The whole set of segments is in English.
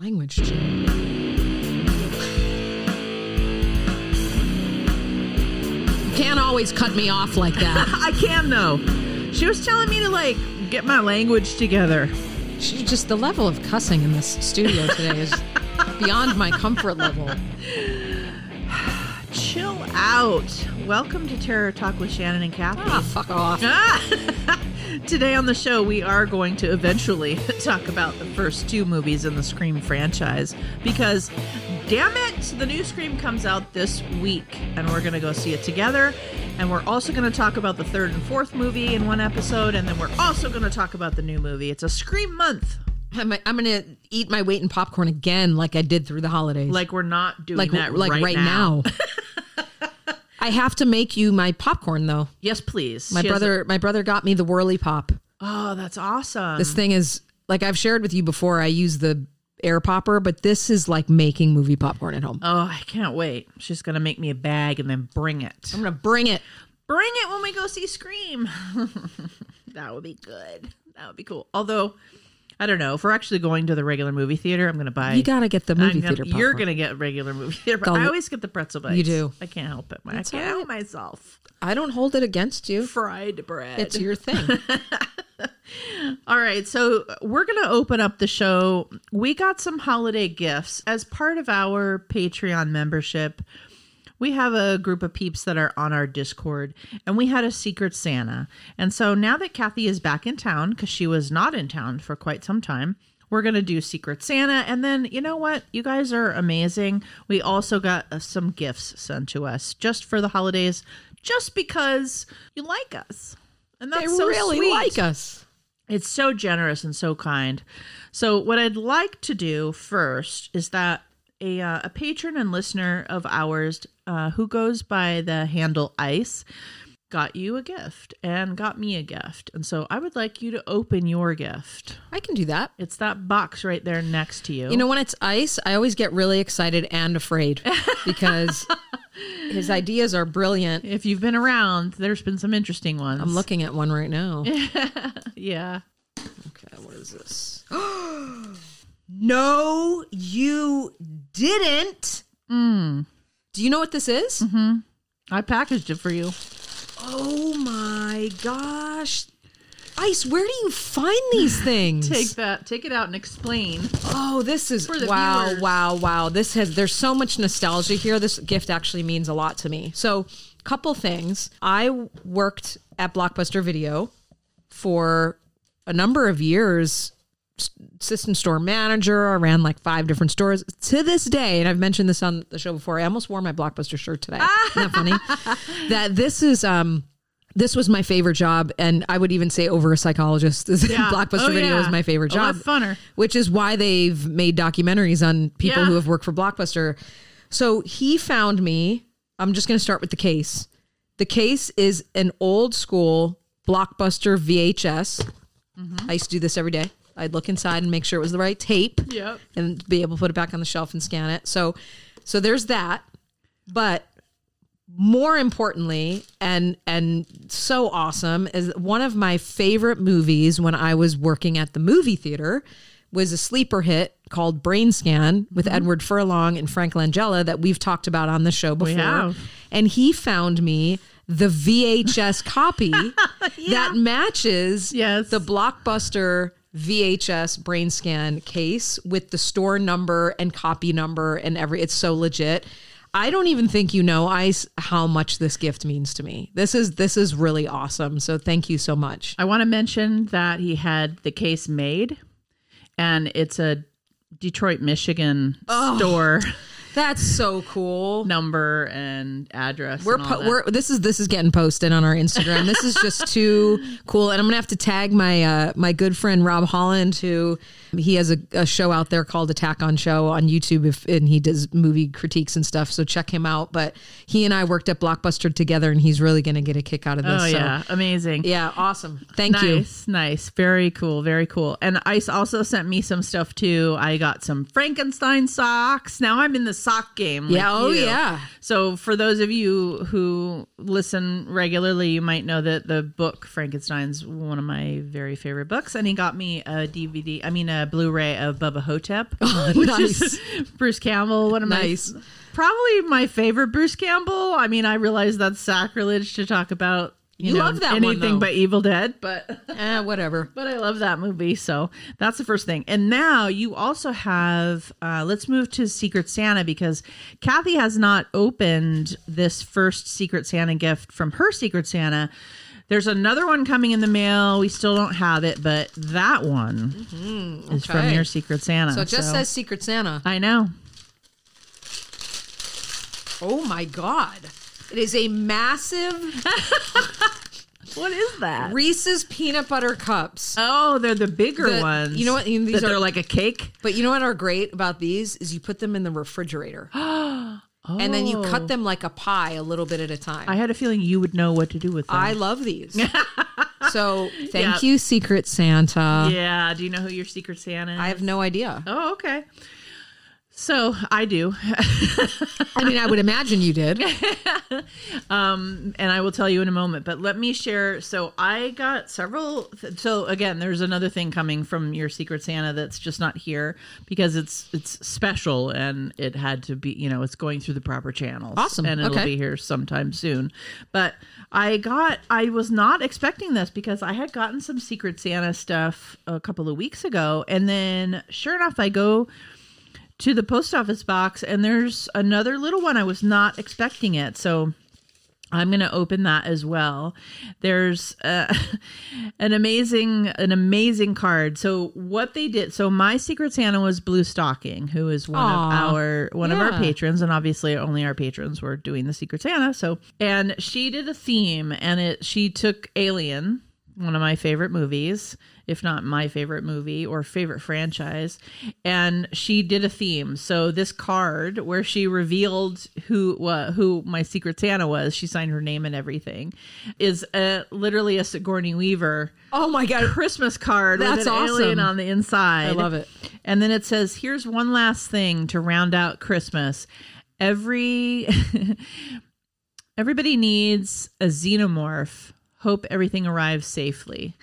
Language. You can't always cut me off like that. I can though. She was telling me to like get my language together. She, just the level of cussing in this studio today is beyond my comfort level. Chill out. Welcome to Terror Talk with Shannon and Kathy. Ah, fuck off. Today on the show, we are going to eventually talk about the first two movies in the Scream franchise because, damn it, the new Scream comes out this week and we're going to go see it together. And we're also going to talk about the third and fourth movie in one episode. And then we're also going to talk about the new movie. It's a Scream month. I'm, I'm gonna eat my weight in popcorn again, like I did through the holidays. Like we're not doing like that like right, now. I have to make you my popcorn though. Yes, please. My She has brother, my brother got me the whirly pop. oh, that's awesome. This thing is like I've shared with you before. I use the air popper, but this is like making movie popcorn at home. oh, I can't wait. She's going to make me a bag and then bring it. I'm gonna bring it. Bring it when we go see Scream. that would be good. That would be cool. Although, I don't know. If we're actually going to the regular movie theater, I'm going to buy. You gotta get the movie gonna- theater. You're going to get regular movie theater. But The- I always get the pretzel bites. You do. I can't help it. I That's can't all help myself. I don't hold it against you. Fried bread. It's your thing. All right, so we're going to open up the show. We got some holiday gifts as part of our Patreon membership. We have a group of peeps that are on our Discord, and we had a secret Santa. And so now that Kathy is back in town, because she was not in town for quite some time, we're going to do Secret Santa. And then, you know what? You guys are amazing. We also got uh, some gifts sent to us just for the holidays, just because you like us. And that's they so really sweet. like us. It's so generous and so kind. So, what I'd like to do first is that a, uh, a patron and listener of ours uh, who goes by the handle Ice got you a gift and got me a gift. And so, I would like you to open your gift. I can do that. It's that box right there next to you. You know, when it's ice, I always get really excited and afraid because his ideas are brilliant. if you've been around, there's been some interesting ones. I'm looking at one right now. Yeah. Okay, what is this? no, you didn't. Hmm. Do you know what this is? I packaged it for you. Oh my gosh. Ice, where do you find these things? Take that, take it out and explain. Oh, this is wow, viewers. wow, wow. This has there's so much nostalgia here. This gift actually means a lot to me. So, couple things. I worked at Blockbuster Video for a number of years s- assistant store manager. I ran like five different stores. To this day, and I've mentioned this on the show before, I almost wore my Blockbuster shirt today. Isn't that funny? that this is um this was my favorite job, and I would even say over a psychologist. Yeah. Blockbuster Oh, Video yeah. is my favorite A job lot funner. which is why they've made documentaries on people Yeah. who have worked for Blockbuster. So he found me. I'm just going to start with the case. The case is an old school Blockbuster VHS. I used to do this every day. I'd look inside and make sure it was the right tape Yep. and be able to put it back on the shelf and scan it. So so there's that. But more importantly and and so awesome is one of my favorite movies when I was working at the movie theater was a sleeper hit called Brainscan with mm-hmm. Edward Furlong and Frank Langella that we've talked about on the show before. And he found me the VHS copy that matches Yes. the blockbuster VHS brain scan case with the store number and copy number and every it's so legit. I don't even think you know Ice how much this gift means to me. This is this is really awesome. So thank you so much. I want to mention that he had the case made, and it's a Detroit, Michigan store That's so cool. number and address. We're, and po- that. we're this is this is getting posted on our Instagram. This is just too cool, and I'm gonna have to tag my uh, my good friend Rob Holland, who he has a, a show out there called Attack on Show on YouTube, if, and he does movie critiques and stuff. So check him out. But he and I worked at Blockbuster together, and he's really gonna get a kick out of this. Oh so, yeah, amazing. yeah, awesome. Thank you. nice, nice, very cool, very cool. And Ice also sent me some stuff too. I got some Frankenstein socks. Now I'm in the sock game. like Yeah, oh, you. yeah. So for those of you who listen regularly, you might know that the book Frankenstein's one of my very favorite books, and he got me a DVD. I mean, a Blu-ray of Bubba Ho-Tep, which nice. is Bruce Campbell. One of Nice. my probably my favorite Bruce Campbell. I mean, I realize that's sacrilege to talk about. You, You know, love that anything though. but Evil Dead, but Eh, whatever. but I love that movie. So that's the first thing. And now you also have, uh, let's move to Secret Santa because Kathy has not opened this first Secret Santa gift from her Secret Santa. There's another one coming in the mail. We still don't have it, but that one mm-hmm. is from your Secret Santa. So it just says Secret Santa. I know. Oh my God. It is a massive What is that? Reese's peanut butter cups. Oh, they're the bigger The- ones. you know what? These That are- like a cake. But you know what are great about these is you put them in the refrigerator. And then you cut oh. them like a pie a little bit at a time. Oh. I had a feeling you would know what to do with them. I love these. so thank you, Secret Santa. yeah. Do you know who your Secret Santa is? I have no idea. Oh, okay. So I do, I mean, I would imagine you did. um, and I will tell you in a moment. But let me share. So I got several. Th- so again, there's another thing coming from your Secret Santa that's just not here because it's it's special and it had to be. You know, it's going through the proper channels. Awesome. and it'll Okay. be here sometime soon. But I got. I was not expecting this because I had gotten some Secret Santa stuff a couple of weeks ago, and then sure enough, I go to the post office box and there's another little one I was not expecting it. So I'm going to open that as well. There's uh, an amazing an amazing card. So what they did so my secret Santa was Blue Stocking, who is one Aw. of our one of our patrons and obviously only our patrons were doing the secret Santa. So and she did a theme and it she took Alien one of my favorite movies, if not my favorite movie or favorite franchise. And she did a theme. So this card where she revealed who uh, who my secret Santa was, she signed her name and everything, is uh, literally a Sigourney Weaver Oh my God. Christmas card That's with an alien awesome. on the inside. I love it. And then it says, "Here's one last thing to round out Christmas. Every everybody needs a xenomorph. Hope everything arrives safely."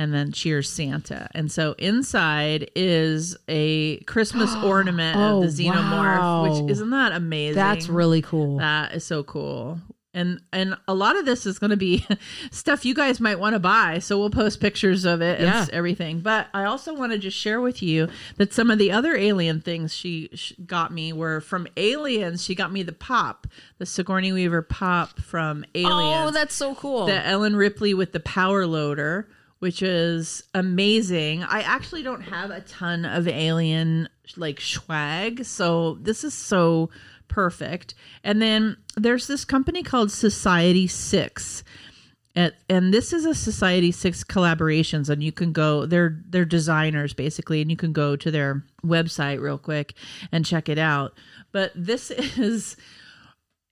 And then cheers Santa. And so inside is a Christmas ornament Oh, of the oh, xenomorph, wow. which isn't that amazing? That's really cool. That is so cool. And and a lot of this is going to be stuff you guys might want to buy. So we'll post pictures of it and Yeah. s- everything. But I also want to just share with you that some of the other alien things she, sh got me were from Aliens. She got me the pop, the Sigourney Weaver pop from Aliens oh, that's so cool. the Ellen Ripley with the power loader, which is amazing. I actually don't have a ton of alien like swag, so this is so perfect. And then there's this company called Society Six. And, and this is a Society Six collaborations, and you can go. They're they're designers basically, and you can go to their website real quick and check it out. But this is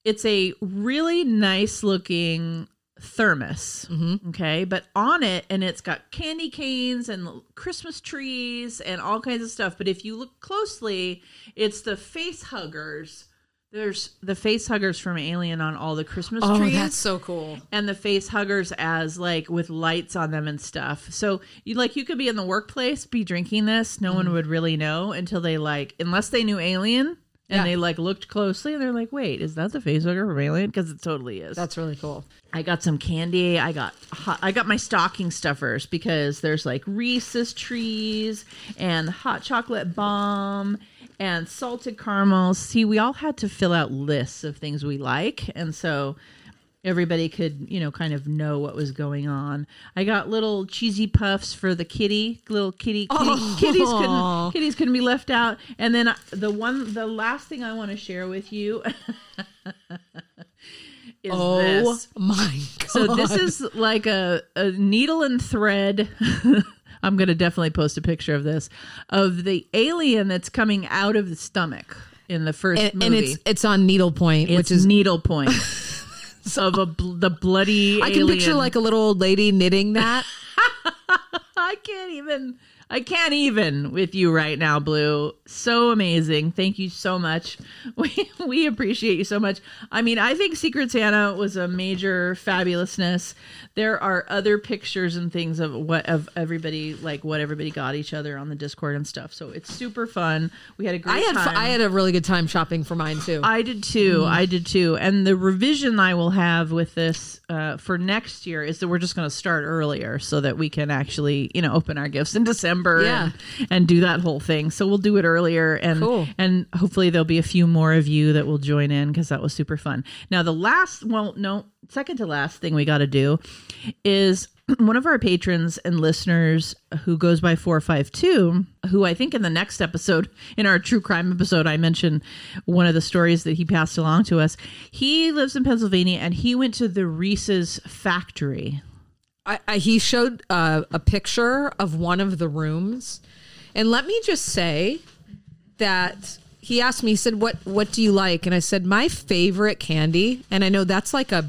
it's a really nice looking thermos okay? But on it and it's got candy canes and christmas trees and all kinds of stuff. But if you look closely it's the face huggers. There's the face huggers from alien on all the christmas oh, trees. that's so cool. and the face huggers as like with lights on them and stuff. So you like you could be in the workplace, be drinking this, no Mm-hmm. one would really know until they like unless they knew Alien and Yeah. they like looked closely and they're like, wait, is that the face hugger from Alien? Because it totally is. That's really cool. I got some candy. I got hot, I got my stocking stuffers because there's like Reese's trees and hot chocolate bomb and salted caramels. See, we all had to fill out lists of things we like, and so everybody could, you know, kind of know what was going on. I got little cheesy puffs for the kitty, little kitty, kitty Oh. kitties couldn't kitties couldn't be left out. And then the one the last thing I want to share with you is Oh this. my God. So this is like a, a needle and thread. I'm going to definitely post a picture of this of the alien that's coming out of the stomach in the first and, movie. and it's it's on needlepoint, It's which is needle point of a bl- the bloody. I can picture like a little old lady knitting that. I can't even. I can't even with you right now, Blue. So amazing. Thank you so much. We we appreciate you so much. I mean, I think Secret Santa was a major fabulousness. There are other pictures and things of what of everybody like what everybody got each other on the Discord and stuff. So it's super fun. We had a great I had time. I had a really good time shopping for mine too. I did too. I did too. And the revision I will have with this uh, for next year is that we're just going to start earlier so that we can actually, you know, open our gifts in December Yeah. and, and do that whole thing. So we'll do it earlier and Cool. and hopefully there'll be a few more of you that will join in because that was super fun. Now the last, well, no, second to last thing we got to do is one of our patrons and listeners who goes by 452 who i think in the next episode in our true crime episode i mentioned one of the stories that he passed along to us he lives in pennsylvania and he went to the reese's factory I, I, he showed uh, a picture of one of the rooms, and let me just say that he asked me. He said, "What What do you like?" And I said, "My favorite candy." And I know that's like a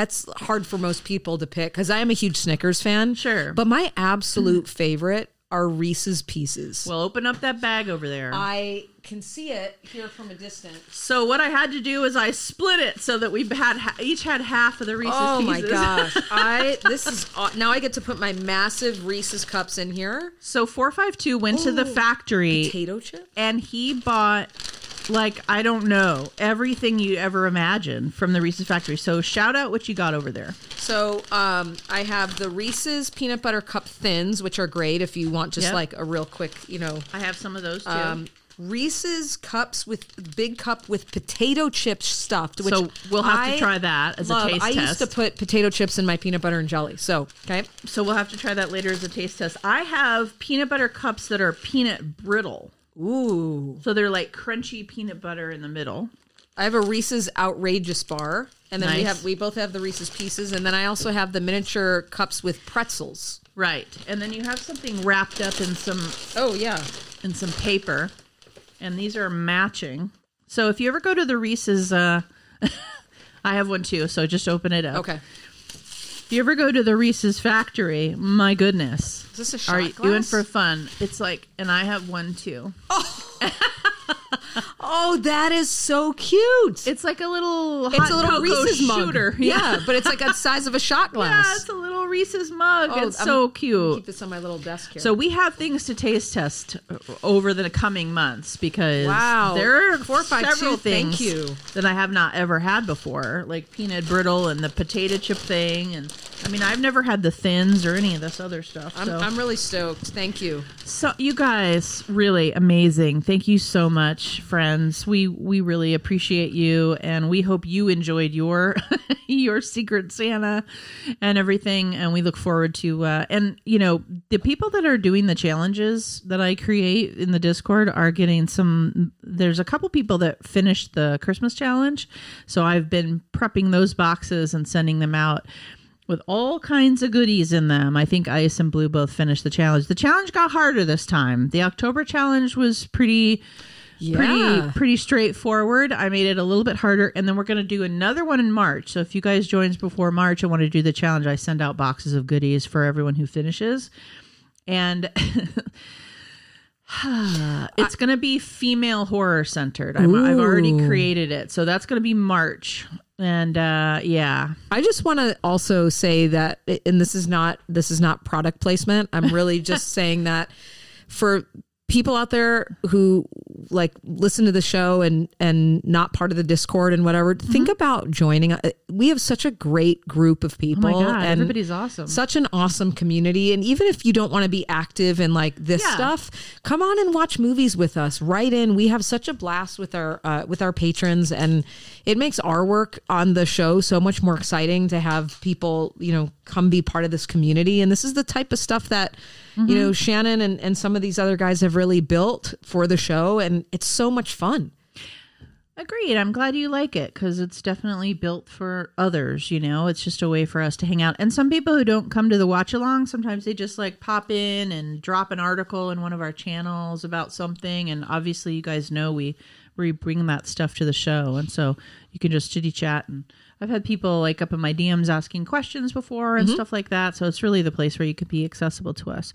that's hard for most people to pick because I am a huge Snickers fan. Sure. but my absolute favorite are Reese's Pieces. well open up that bag over there I can see it here from a distance. so what i had to do is i split it so that we had each had half of the reese's Oh my pieces gosh! I this is now I get to put my massive Reese's cups in here. so 452 went to the factory Potato chip. and he bought like I don't know everything you ever imagine from the Reese's factory. So shout out what you got over there. So um, I have the Reese's peanut butter cup thins, which are great if you want just Yep. like a real quick, you know. I have some of those too. Um, Reese's cups with big cup with potato chips stuffed. Which so we'll have I to try that as love. a taste I test. I used to put potato chips in my peanut butter and jelly. So okay, so we'll have to try that later as a taste test. I have peanut butter cups that are peanut brittle. Ooh, So they're like crunchy peanut butter in the middle. I have a Reese's outrageous bar, and then we have we both have the Reese's pieces, and then I also have the miniature cups with pretzels. Right. And then you have something wrapped up in some Oh yeah, in some paper, and these are matching. So if you ever go to the Reese's, uh, I have one too. So just open it up. okay. If you ever go to the Reese's factory, my goodness, Is this a shot are you glass? in for fun? It's like, and I have one too. Oh, Oh, that is so cute. It's like a little, hot It's a little Reese's mug. shooter. Yeah, but it's like the size of a shot glass. yeah, it's a little Reese's mug. Oh, it's I'm- so Keep cute. this on my little desk here. So we have things to taste test over the coming months because Wow. there are Four, five, several two, thank things you. that I have not ever had before, like peanut brittle and the potato chip thing, and I mean I've never had the thins or any of this other stuff. I'm, so. I'm really stoked. Thank you. So you guys really amazing. Thank you so much, friends. We we really appreciate you and we hope you enjoyed your your secret Santa and everything and we look forward to uh and you know, the people that are doing the challenges that I create in the Discord are getting some there's a couple people that finished the Christmas challenge. So I've been prepping those boxes and sending them out with all kinds of goodies in them. I think Ice and Blue both finished the challenge. The challenge got harder this time. The October challenge was pretty Yeah. pretty pretty straightforward. I made it a little bit harder and then we're going to do another one in March. So if you guys joins before March and want to do the challenge, I send out boxes of goodies for everyone who finishes. And it's going to be female horror centered. I've already created it. So that's going to be March. And uh yeah, I just want to also say that, and this is not this is not product placement. I'm really just saying that for people out there who like listen to the show and and not part of the Discord and whatever, think about joining. Uh, We have such a great group of oh people. my god, and everybody's awesome. such an awesome community and even if you don't want to be active in like this Yeah. stuff come on and watch movies with us write in we have such a blast with our uh, with our patrons and it makes our work on the show so much more exciting to have people you know come be part of this community and this is the type of stuff that you know mm-hmm. shannon and, and some of these other guys have really built for the show and it's so much fun Agreed. I'm glad you like it because it's definitely built for others. You know, it's just a way for us to hang out. And some people who don't come to the watch along, sometimes they just like pop in and drop an article in one of our channels about something. And obviously, you guys know we we bring that stuff to the show, and so you can just chitty chat. And I've had people like up in my DMs asking questions before and stuff like that. So it's really the place where you could be accessible to us.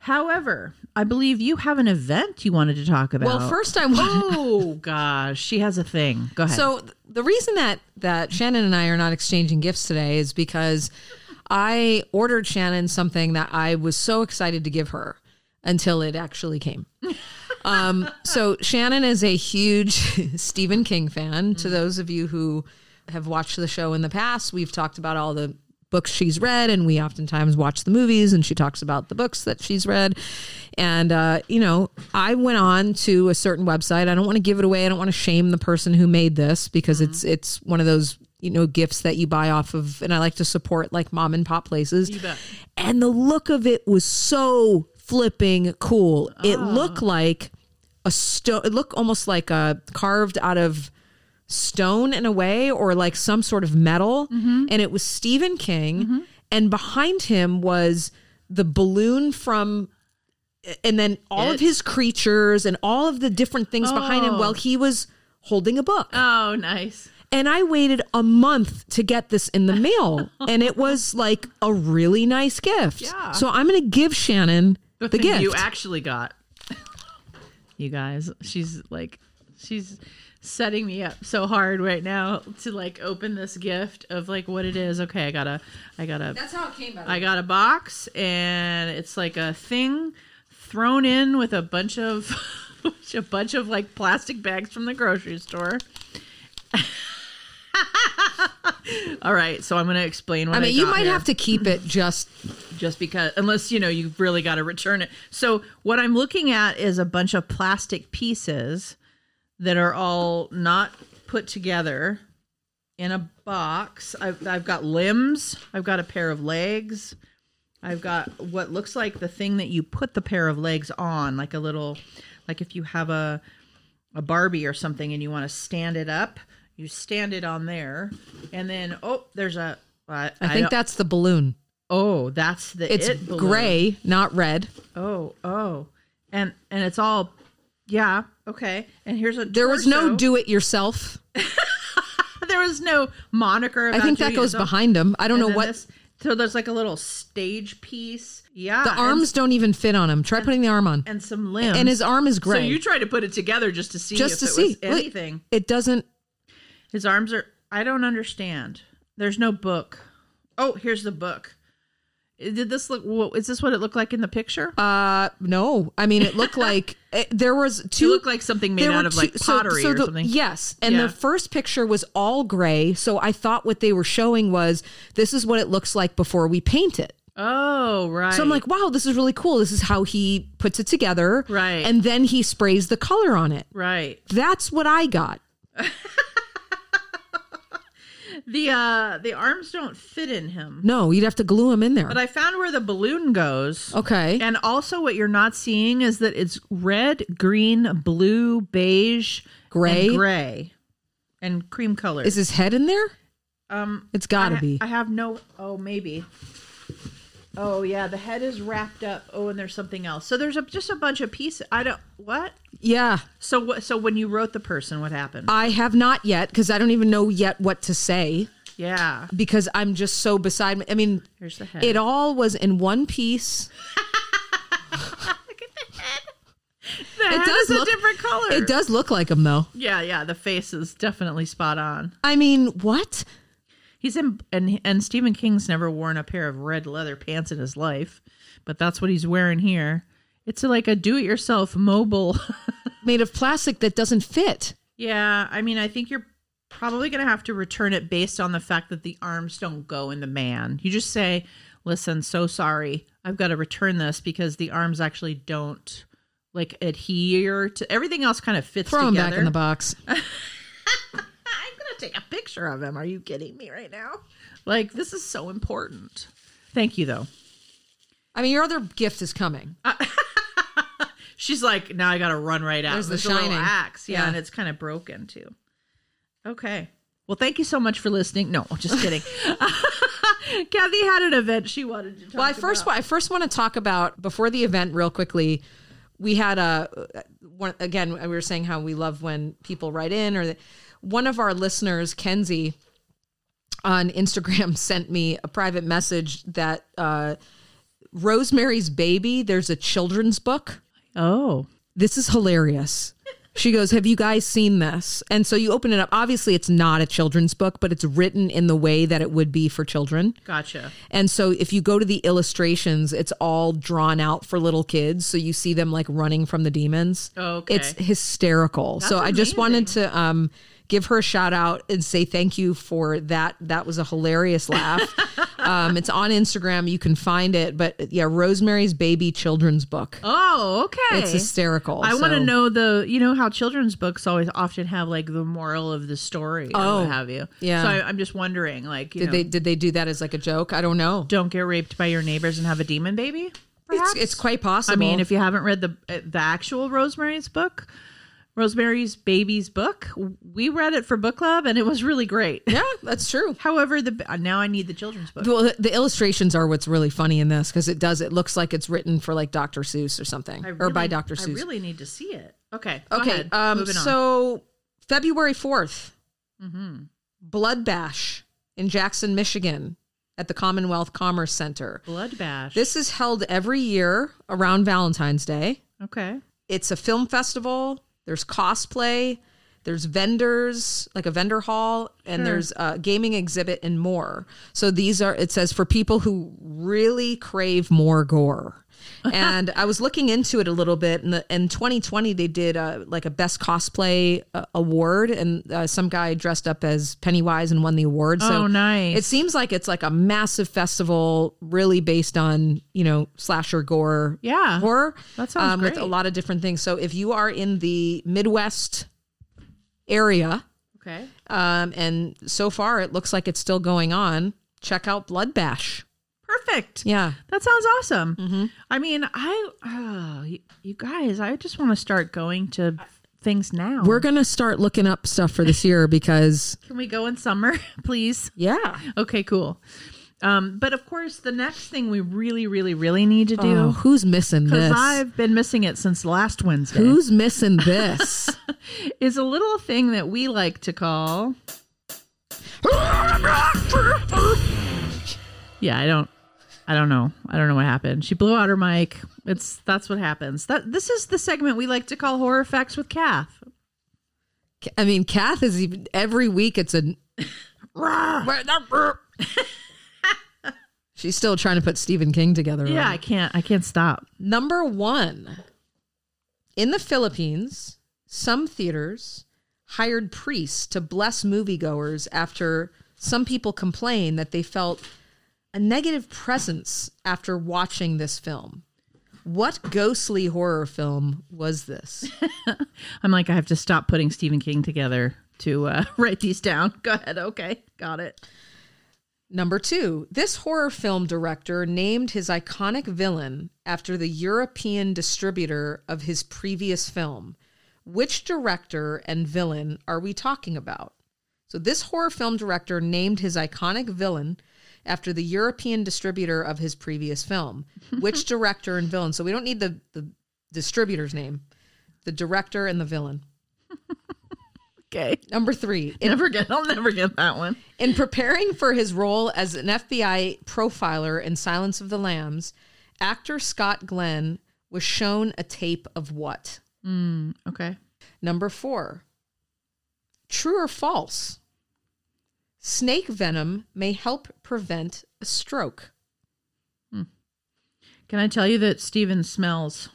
However, I believe you have an event you wanted to talk about. Well, first I want. Oh gosh, she has a thing. Go ahead. So th- the reason that that Shannon and I are not exchanging gifts today is because I ordered Shannon something that I was so excited to give her until it actually came. um, so Shannon is a huge Stephen King fan. To those of you who have watched the show in the past, we've talked about all the books she's read and we oftentimes watch the movies and she talks about the books that she's read. And uh, you know i went on to a certain website. I don't want to give it away. I don't want to shame the person who made this because it's it's one of those you know gifts that you buy off of and i like to support like mom and pop places. And the look of it was so flipping cool. It looked like a stone it looked almost like a carved out of stone in a way or like some sort of metal mm-hmm. and it was Stephen King mm-hmm. and behind him was the balloon from and then all of his creatures and all of the different things behind him Oh. while he was holding a book oh, nice. and I waited a month to get this in the mail and it was like a really nice gift Yeah. so I'm going to give Shannon the, thing gift you actually got. you guys, she's like, she's setting me up so hard right now to like open this gift of like what it is. Okay, I gotta, I gotta, that's how it came out I got a box and it's like a thing thrown in with a bunch of, a bunch of like plastic bags from the grocery store. All right, so I'm going to explain what I I mean, you might here have to keep it just just because unless you know you've really got to return it so what i'm looking at is a bunch of plastic pieces that are all not put together in a box. I've, I've got limbs. I've got a pair of legs. I've got what looks like the thing that you put the pair of legs on like a little like if you have a a barbie or something and you want to stand it up you stand it on there. And then oh there's a I, I think that's the balloon. Oh, that's the It's it gray, not red. Oh, oh, and and it's all, yeah, okay. And here's a. There was no do it yourself. There was no moniker. I think that goes behind him. I don't And know what this- so there's like a little stage piece. Yeah, the and- arms don't even fit on him. Try putting the arm on. and, some limbs, And his arm is great. So you try to put it together just to see just if to it see was anything. It doesn't His arms are. I don't understand. There's no book. Oh, here's the book. Did this look? Is this what it looked like in the picture? uh no. I mean it looked like it, there was two It looked like something made out of like two- so- pottery so or the- something. Yes, and Yeah. the first picture was all gray, so I thought what they were showing was this is what it looks like before we paint it. Oh, right. So I'm like, wow, this is really cool. This is how he puts it together, Right. And then he sprays the color on it. right. That's what I got. The uh the arms don't fit in him. No, you'd have to glue him in there. But I found where the balloon goes. okay. And also what you're not seeing is that it's red, green, blue, beige, Gray? and gray. And cream color. is his head in there? um It's got to be. I have no oh maybe. Oh yeah, the head is wrapped up. Oh, and there's something else. So there's a, just a bunch of pieces. I don't what? yeah. So what so when you wrote the person, what happened? I have not yet because I don't even know yet what to say yeah. because I'm just so beside me. I mean, Here's the head. it all was in one piece. the head does is a look- different color. It does look like him though. Yeah, yeah, the face is definitely spot on. I mean, what? He's in and and Stephen King's never worn a pair of red leather pants in his life, but that's what he's wearing here. It's like a do-it-yourself mobile. Made of plastic that doesn't fit. yeah, I mean, I think you're probably going to have to return it based on the fact that the arms don't go in the man. You just say, "Listen, so sorry. I've got to return this because the arms actually don't like adhere to everything else kind of fits Throw together." back in the box. Take a picture of him. Are you kidding me right now? Like this is so important. Thank you though. I mean, your other gift is coming. She's like, now I gotta run right out. There's the Shining. axe, yeah, Yeah. and it's kind of broken too. Okay. Well, thank you so much for listening. No, just kidding. Kathy had an event she wanted to talk Well, I first about. I first want to talk about before the event real quickly. We had a uh, one again. We were saying how we love when people write in, or the, one of our listeners, Kenzie, on Instagram sent me a private message that uh, Rosemary's Baby, there's a children's book. Oh. This is hilarious. She goes, Have you guys seen this? And so you open it up. Obviously, it's not a children's book, but it's written in the way that it would be for children. Gotcha. And so if you go to the illustrations, it's all drawn out for little kids. So you see them like running from the demons. Okay. It's hysterical. so I just wanted to um, give her a shout out and say thank you for that. That was a hilarious laugh. um, it's on Instagram. You can find it. But yeah, Rosemary's Baby children's book. Oh, okay. It's hysterical. I want to know the, you know how children's books always often have like the moral of the story or Oh, what have you. yeah. So I, I'm just wondering, like, you Did know, they did they do that as like a joke? I don't know. don't get raped by your neighbors and have a demon baby. It's, it's quite possible. I mean, if you haven't read the uh, the actual Rosemary's book, Rosemary's Baby's book, we read it for book club and it was really great. yeah, that's true. However, the uh, now I need the children's book. Well, the- the illustrations are what's really funny in this because it does. It looks like it's written for like Dr. Seuss or something, I or by Dr. Seuss. I really need to see it. Okay. okay. Um. On. So February 4th mm-hmm. Blood Bash in Jackson, Michigan, at the Commonwealth Commerce Center. Blood Bash. This is held every year around Valentine's Day. okay. It's a film festival. There's cosplay. There's vendors, like a vendor hall, and Sure. there's a gaming exhibit and more. So these are, it says, for people who really crave more gore. And I was looking into it a little bit. And in 2020, they did uh like a best cosplay uh, award, and uh, some guy dressed up as Pennywise and won the award. So Oh, nice. It seems like it's like a massive festival, really based on you know slasher gore Yeah. horror. That sounds um, with a lot of different things. So if you are in the Midwest area, Okay. um, and so far it looks like it's still going on, check out Blood Bash. Perfect. Yeah. That sounds awesome. Mm-hmm. I mean, I, oh, you, you guys, I just want to start going to things now. We're going to start looking up stuff for this year because, Can we go in summer, please? yeah. Okay, cool. Um, but of course, the next thing we really, really, really need to Oh, do, who's missing because this? I've been missing it since last Wednesday, Who's missing this? is a little thing that we like to call. Yeah, I don't. I don't know. I don't know what happened. She blew out her mic. It's that's what happens. That this is the segment we like to call horror facts with Kath. I mean, Kath is even every week. It's a. She's still trying to put Stephen King together. Yeah, right? I can't. I can't stop. Number one, in the Philippines, some theaters hired priests to bless moviegoers after some people complained that they felt a negative presence after watching this film. What ghostly horror film was this? I'm like, I have to stop putting Stephen King together to uh, write these down. Go ahead. Okay, got it. Number two, this horror film director named his iconic villain after the European distributor of his previous film. Which director and villain are we talking about? So, this horror film director named his iconic villain after the European distributor of his previous film. Which director and villain? So, we don't need the, the distributor's name, the director and the villain. Okay. Number three, in Never get. I'll never get that one. In preparing for his role as an FBI profiler in Silence of the Lambs, actor Scott Glenn was shown a tape of what? Mm, Okay. Number four. True or false? Snake venom may help prevent a stroke. Hmm. Can I tell you that Stephen smells?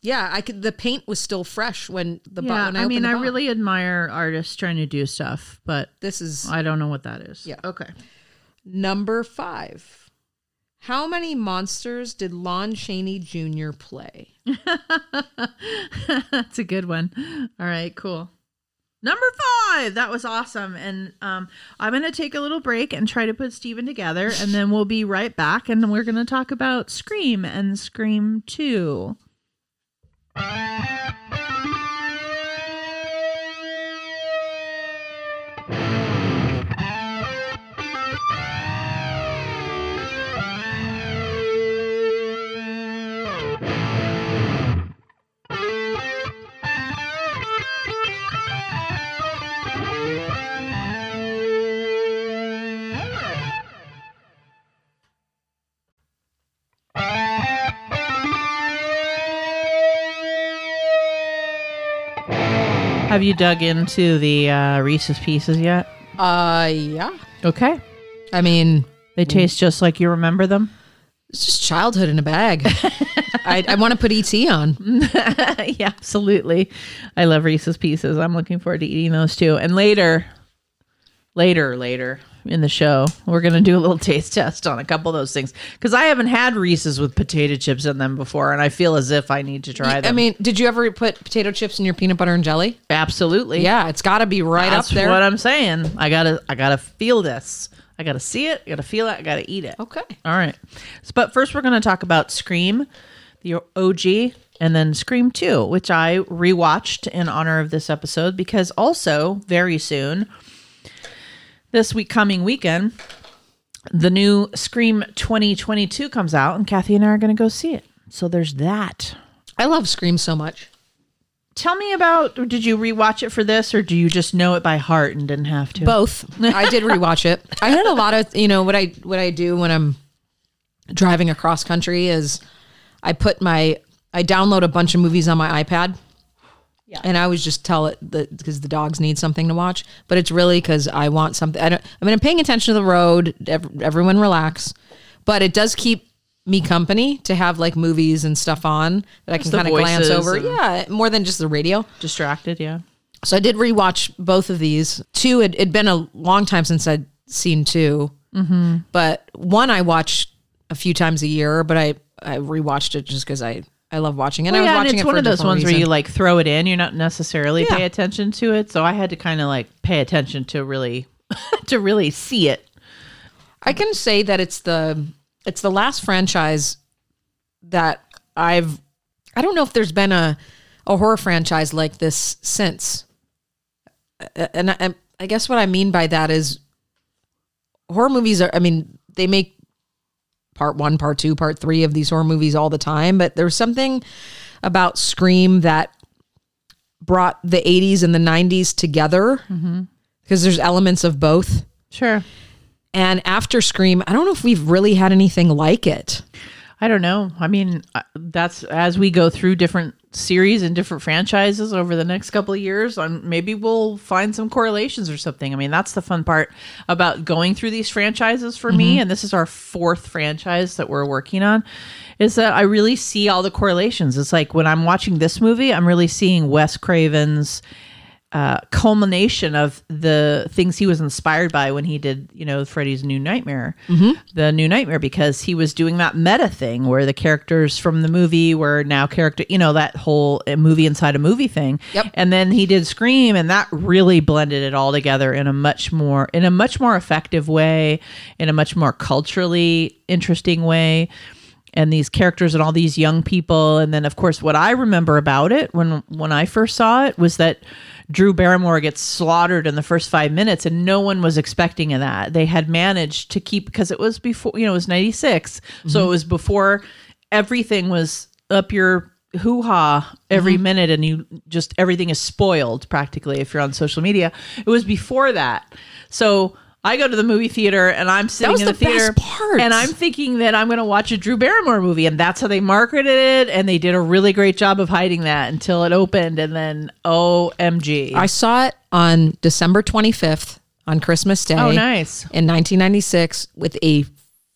Yeah, I could. The paint was still fresh when the bo- yeah, when I, I, mean, I really admire artists trying to do stuff, but This is I don't know what that is. Yeah. Okay. number five. How many monsters did Lon Chaney Jr. play? That's a good one. All right, cool. Number five. That was awesome. And um, I'm going to take a little break and try to put Stephen together, and then we'll be right back. And we're going to talk about Scream and Scream 2. Have you dug into the uh, Reese's Pieces yet? Uh, yeah. Okay. I mean, They taste just like you remember them. it's just childhood in a bag. I, I want to put ET on. yeah, absolutely. I love Reese's Pieces. I'm looking forward to eating those too. And later, later, later in the show, we're going to do a little taste test on a couple of those things because I haven't had Reese's with potato chips in them before, and I feel as if I need to try them. I mean, did you ever put potato chips in your peanut butter and jelly? absolutely. Yeah, it's got to be right That's up there. what I'm saying. I gotta, I gotta feel this. I gotta see it. I gotta feel it. I gotta eat it. okay. All right. S- But first, we're going to talk about Scream, the OG, and then Scream 2, which I rewatched in honor of this episode because also very soon, this week coming weekend, the new Scream 2022 comes out, and Kathy and I are going to go see it. So there's that. I love Scream so much. Tell me about did you rewatch it for this or do you just know it by heart and didn't have to? Both. I did rewatch it. I had a lot of, you know, what I what I do when I'm driving across country is I put my I download a bunch of movies on my iPad. Yeah. And I always just tell it that because the dogs need something to watch, but it's really because I want something. I don't. I mean, I'm paying attention to the road. Ev- everyone relax, but it does keep me company to have like movies and stuff on that I can kind of glance over. Yeah, more than just the radio. Distracted, yeah. So I did rewatch both of these. Two, it had been a long time since I'd seen 2 mm-hmm. but one I watch a few times a year. But I I rewatched it just because I I love watching it. And I was yeah, and watching it's it one of those ones where you like throw it in. You're not necessarily Yeah. pay attention to it. So I had to kind of like pay attention to really, to really see it. I can say that it's the it's the last franchise that I've I don't know if there's been a a horror franchise like this since. And I, I guess what I mean by that is horror movies are I mean they make part 1, part 2, part 3 of these horror movies all the time, but there's something about Scream that brought the 80s and the 90s together mm-hmm. because there's elements of both. Sure. And after Scream, I don't know if we've really had anything like it. I don't know. I mean, uh, that's as we go through different series and different franchises over the next couple of years. Um, maybe we'll find some correlations or something. I mean, that's the fun part about going through these franchises for me. And this is our fourth franchise that we're working on. Is that I really see all the correlations. It's like when I'm watching this movie, I'm really seeing Wes Craven's uh, culmination of the things he was inspired by when he did, you know, Freddy's New Nightmare, the New Nightmare, because he was doing that meta thing where the characters from the movie were now character, you know, that whole uh, movie inside a movie thing. Yep. And then he did Scream, and that really blended it all together in a much more in a much more effective way, in a much more culturally interesting way and these characters and all these young people and then of course what i remember about it when when i first saw it was that drew barrymore gets slaughtered in the first five minutes and no one was expecting that. They had managed to keep because it was before you know it was 96 so it mm-hmm. was before everything was up your hoo-ha every mm-hmm. minute and you just everything is spoiled practically if you're on social media. It was before that. So I go to the movie theater and I'm sitting in the, the best theater and I'm thinking that I'm going to watch a Drew Barrymore movie, and that's how they marketed it. And they did a really great job of hiding that until it opened, and then OMG! I saw it on December 25th on Christmas Day oh, nice. in 1996 with a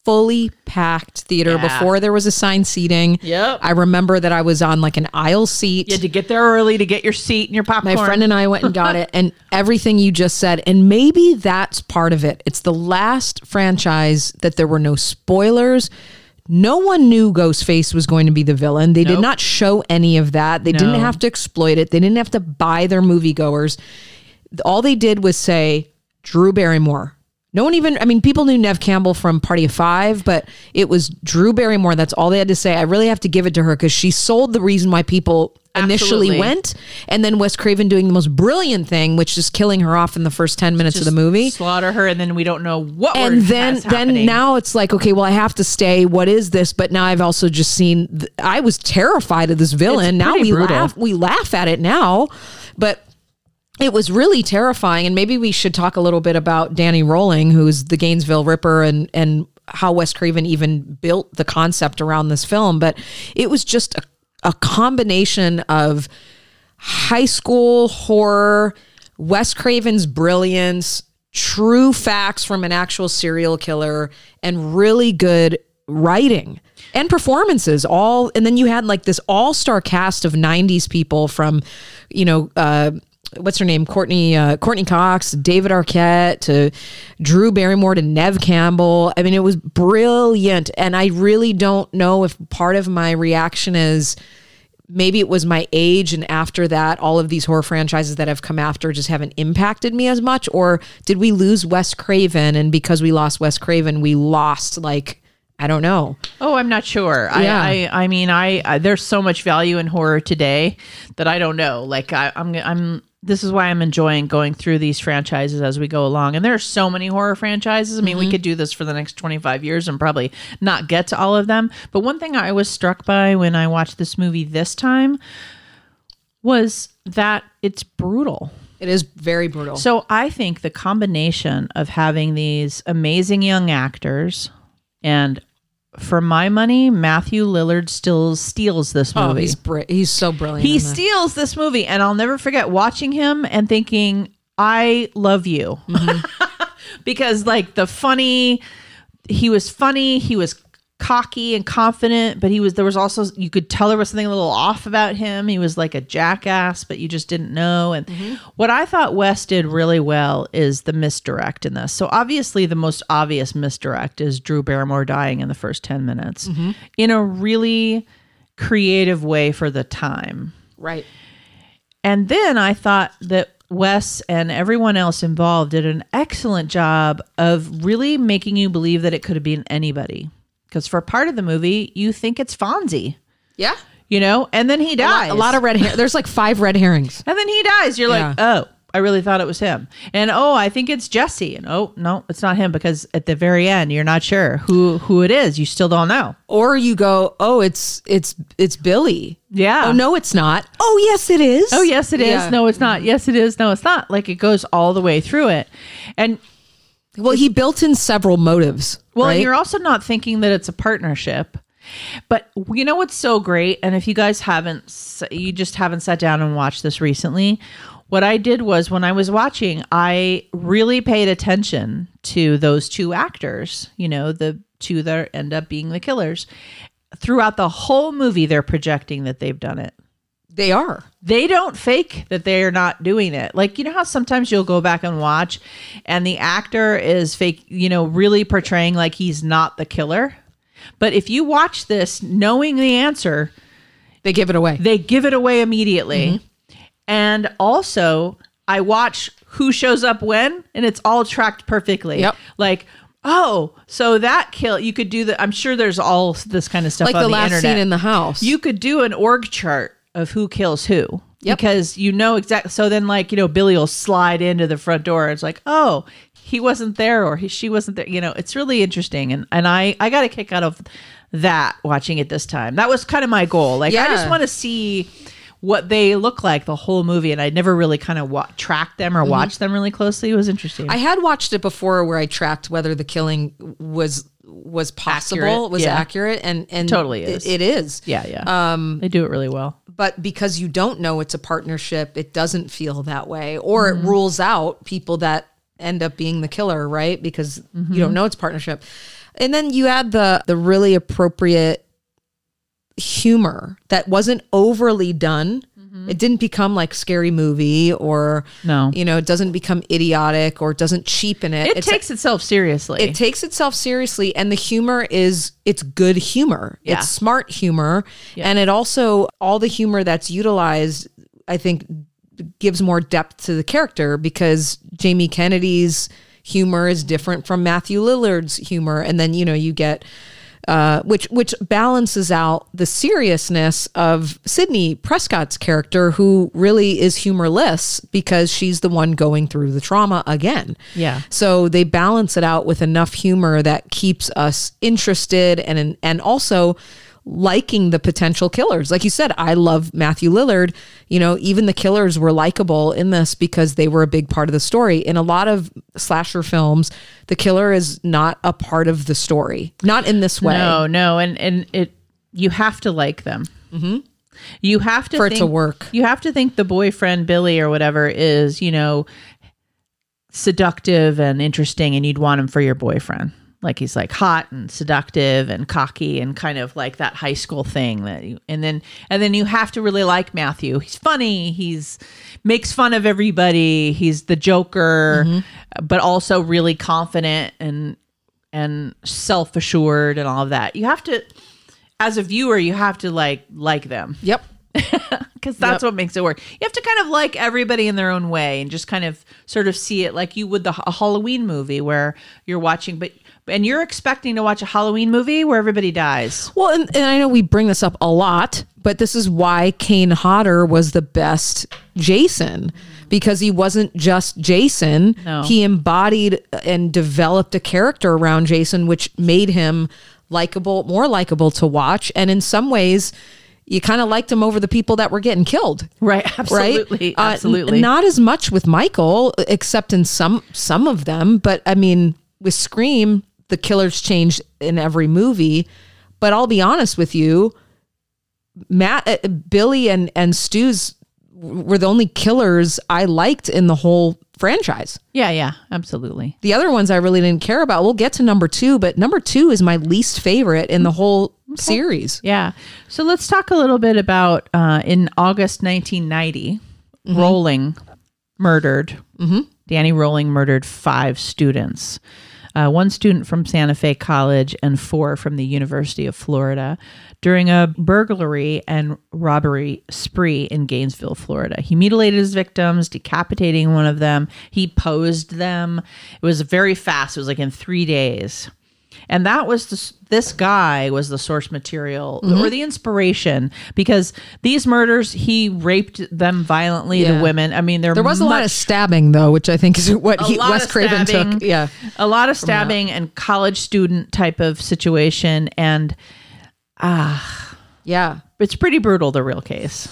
fully packed theater Yeah. before there was assigned seating. Yep. I remember that I was on like an aisle seat. You had to get there early to get your seat and your popcorn. My friend and I went and got it, and everything you just said, and maybe that's part of it. It's the last franchise that there were no spoilers. No one knew Ghostface was going to be the villain. They did not show any of that. They didn't have to exploit it. They didn't have to buy their moviegoers. All they did was say Drew Barrymore. No one even, I mean, people knew Nev Campbell from Party of Five, but it was Drew Barrymore. That's all they had to say. I really have to give it to her because she sold the reason why people initially Absolutely. went. And then Wes Craven doing the most brilliant thing, which is killing her off in the first 10 minutes of the movie. slaughter her, and then we don't know what. And then, then now it's like, okay, well, I have to stay. What is this? But now I've also just seen. th- I was terrified of this villain. It's Now we brutal. laugh. We laugh at it now, but it was really terrifying. And maybe we should talk a little bit about Danny Rolling, who's the Gainesville Ripper, and and how Wes Craven even built the concept around this film. But it was just a, a combination of high school horror, Wes Craven's brilliance, true facts from an actual serial killer, and really good writing and performances all and then you had like this all-star cast of 90s people from you know uh what's her name courteney uh, courteney cox david arquette to drew barrymore to nev campbell i mean it was brilliant and i really don't know if part of my reaction is maybe it was my age and after that all of these horror franchises that have come after just haven't impacted me as much or did we lose wes craven and because we lost wes craven we lost like I don't know. Oh, I'm not sure. Yeah. I, I, I mean, I, I there's so much value in horror today that I don't know. Like, I, I'm, I'm. This is why I'm enjoying going through these franchises as we go along. And there are so many horror franchises. I mean, we mhm. could do this for the next 25 years and probably not get to all of them. But one thing I was struck by when I watched this movie this time was that it's brutal. It is very brutal. So I think the combination of having these amazing young actors and for my money, Matthew Lillard still steals this movie. oh, movie. he's br- he's so brilliant. he steals this movie, and I'll never forget watching him and thinking, "I love you," mm-hmm. because like the funny, he was funny. He was cocky and confident, but he was there was also you could tell there was something a little off about him. He was like a jackass, but you just didn't know. And mm-hmm. what I thought Wes did really well is the misdirect in this. So obviously the most obvious misdirect is Drew Barrymore dying in the first 10 minutes mm-hmm. in a really creative way for the time. right. And then I thought that Wes and everyone else involved did an excellent job of really making you believe that it could have been anybody. Because for part of the movie, you think it's Fonzie, Yeah. you know, and then he A dies. lot, a lot of red hair. There's like five red herrings. and then he dies. You're like, oh, I really thought it was him. And oh, I think it's Jesse. And oh, no, it's not him because at the very end, you're not sure who who it is. You still don't know. Or you go, oh, it's it's it's Billy. Yeah. Oh no, it's not. Oh yes, it is. Oh, yes, it is. Yeah. No, it's not. Yes, it is. No, it's not. Like it goes all the way through it. And Well, he built in several motives. Well, right? and you're also not thinking that it's a partnership. But you know what's so great? And if you guys haven't, you just haven't sat down and watched this recently. What I did was when I was watching, I really paid attention to those two actors, you know, the two that end up being the killers. Throughout the whole movie, they're projecting that they've done it they are. they don't fake that they're not doing it. Like, you know how sometimes you'll go back and watch and the actor is fake, you know, really portraying like he's not the killer. But if you watch this knowing the answer, They give it away. they give it away immediately. Mm-hmm. And also, I watch who shows up when and it's all tracked perfectly. Yep. Like, oh, so that kill you could do that. I'm sure there's all this kind of stuff like on the the, last internet. scene in the house. You could do an org chart of who kills who. Yep. Because you know exactly. So then, like, you know, Billy will slide into the front door. It's like, oh, he wasn't there or he, she wasn't there. You know, it's really interesting. And, and I, I got a kick out of that watching it this time. That was kind of my goal. Like, I just want to see what they look like the whole movie. And I never really kind of wa- tracked them or watched them really closely. It was interesting. Mm-hmm. I had watched it before where I tracked whether the killing was was possible, Accurate, was yeah. accurate, and and Totally it- is. it is. yeah, yeah. Um, they do it really well. But because you don't know it's a partnership, it doesn't feel that way, or Mm-hmm. it rules out people that end up being the killer, right? Because Mm-hmm. you don't know it's partnership. And then you add the the really appropriate humor that wasn't overly done. It didn't become like scary movie or Mm-hmm. No. you know, it doesn't become idiotic or it doesn't cheapen it. It It's- takes itself seriously. it takes itself seriously and the humor is it's good humor Yeah. it's smart humor and it also all the humor that's utilized i think gives more depth to the character because jamie kennedy's humor is different from matthew lillard's humor and then you know you get uh, which which balances out the seriousness of Sidney Prescott's character, who really is humorless because she's the one going through the trauma again. Yeah. So they balance it out with enough humor that keeps us interested and and also liking the potential killers. Like you said, I love Matthew Lillard. You know, even the killers were likable in this because they were a big part of the story. In a lot of slasher films, the killer is not a part of the story. Not in this way. No, no, and and it you have to like them. Mm-hmm. You have to For it to work. You have to think the boyfriend Billy or whatever is, you know, seductive and interesting, and you'd want him for your boyfriend. Like he's like hot and seductive and cocky and kind of like that high school thing that you, and then and then you have to really like Matthew. He's funny. He's makes fun of everybody. He's the joker, mm-hmm. but also really confident and and self assured and all of that. You have to, as a viewer, you have to like like them Yep. because that's what makes it work. You have to kind of like everybody in their own way and just kind of sort of see it like you would the a Halloween movie where you're watching, but and you're expecting to watch a Halloween movie where everybody dies. Well, and, and I know we bring this up a lot, but this is why Kane Hodder was the best Jason because he wasn't just Jason. No. He embodied and developed a character around Jason, which made him likable, more likable to watch. And in some ways, you kind of liked him over the people that were getting killed. Right? right? Absolutely. Uh, n- absolutely. not as much with Michael, except in some some of them. But I mean, with Scream, the killers changed in every movie. But I'll be honest with you, Matt, uh, Billy, and and Stu's were the only killers I liked in the whole franchise. yeah, yeah, absolutely. The other ones I really didn't care about. We'll get to number two, but number two is my least favorite in the whole series. Yeah. So let's talk a little bit about uh, in August 1990, Rolling murdered. Danny Rolling murdered five students. Uh, one student from Santa Fe College and four from the University of Florida during a burglary and robbery spree in Gainesville, Florida. He mutilated his victims, decapitating one of them. He posed them. It was very fast. It was like in three days and that was the, this guy was the source material Mm-hmm. or the inspiration because these murders he raped them violently Yeah. the women i mean there, There was a lot of stabbing, though, which I think is what he, Wes Craven stabbing. took. Yeah. a lot of stabbing and college student type of situation and ah, Yeah. it's pretty brutal the real case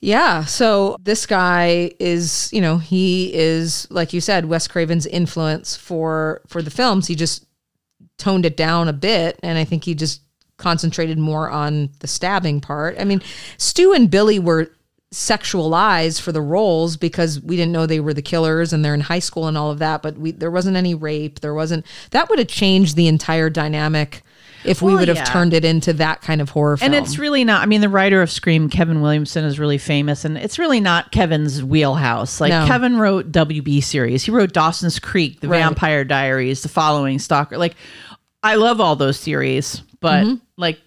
Yeah. So this guy is, you know, he is like you said, Wes Craven's influence for for the films. He just toned it down a bit, and I think he just concentrated more on the stabbing part. I mean, Stu and Billy were sexualized for the roles because we didn't know they were the killers and they're in high school and all of that but we there wasn't any rape there wasn't that would have changed the entire dynamic if we Well, would have yeah. turned it into that kind of horror film and it's really not i mean the writer of scream kevin williamson is really famous and it's really not kevin's wheelhouse like No. kevin wrote wb series he wrote dawson's creek the Right. vampire diaries the following stalker like i love all those series but Mm-hmm. like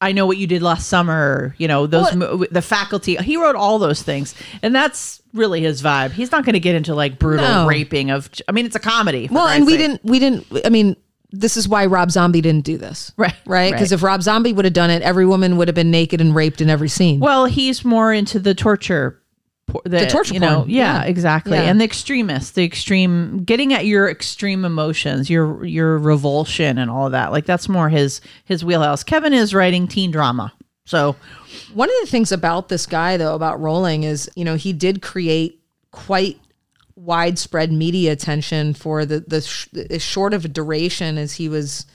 i know what you did last summer you know those mo- the faculty he wrote all those things and that's really his vibe he's not going to get into like brutal No. raping of i mean it's a comedy Well, and we sake. didn't, we didn't, I mean, this is why Rob Zombie didn't do this. Right, Right. Because right. if Rob Zombie would have done it, every woman would have been naked and raped in every scene. Well, he's more into the torture. por- The, torture you know, porn, yeah, yeah. exactly, Yeah. and the extremist, the extreme, getting at your extreme emotions, your your revulsion, and all of that. Like that's more his his wheelhouse. Kevin is writing teen drama, so One of the things about this guy, though, about Rolling is, you know, he did create quite widespread media attention for the the sh- short of a duration as he was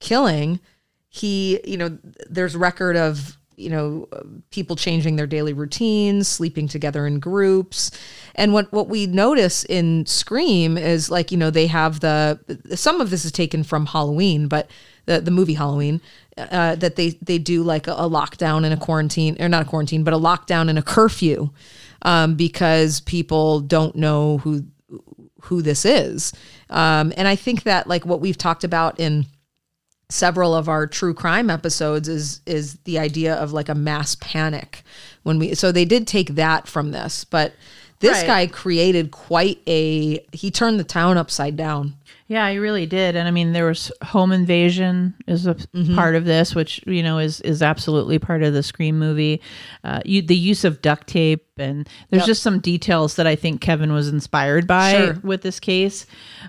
killing. He, you know, there's record of you know people changing their daily routines, sleeping together in groups, and what what we notice in Scream is like you know they have the some of this is taken from Halloween, but the the movie Halloween uh, that they they do like a, a lockdown and a quarantine or not a quarantine, but a lockdown and a curfew um, because people don't know who who this is. Um, and I think that like what we've talked about in several of our true crime episodes is is the idea of like a mass panic when we so they did take that from this but this Right. guy created quite a he turned the town upside down yeah, he really did. And I mean, there was home invasion is a Mm-hmm. part of this, which you know is is absolutely part of the Scream movie. Uh, you, the use of duct tape, and there's Yep. just some details that I think Kevin was inspired by Sure. with this case.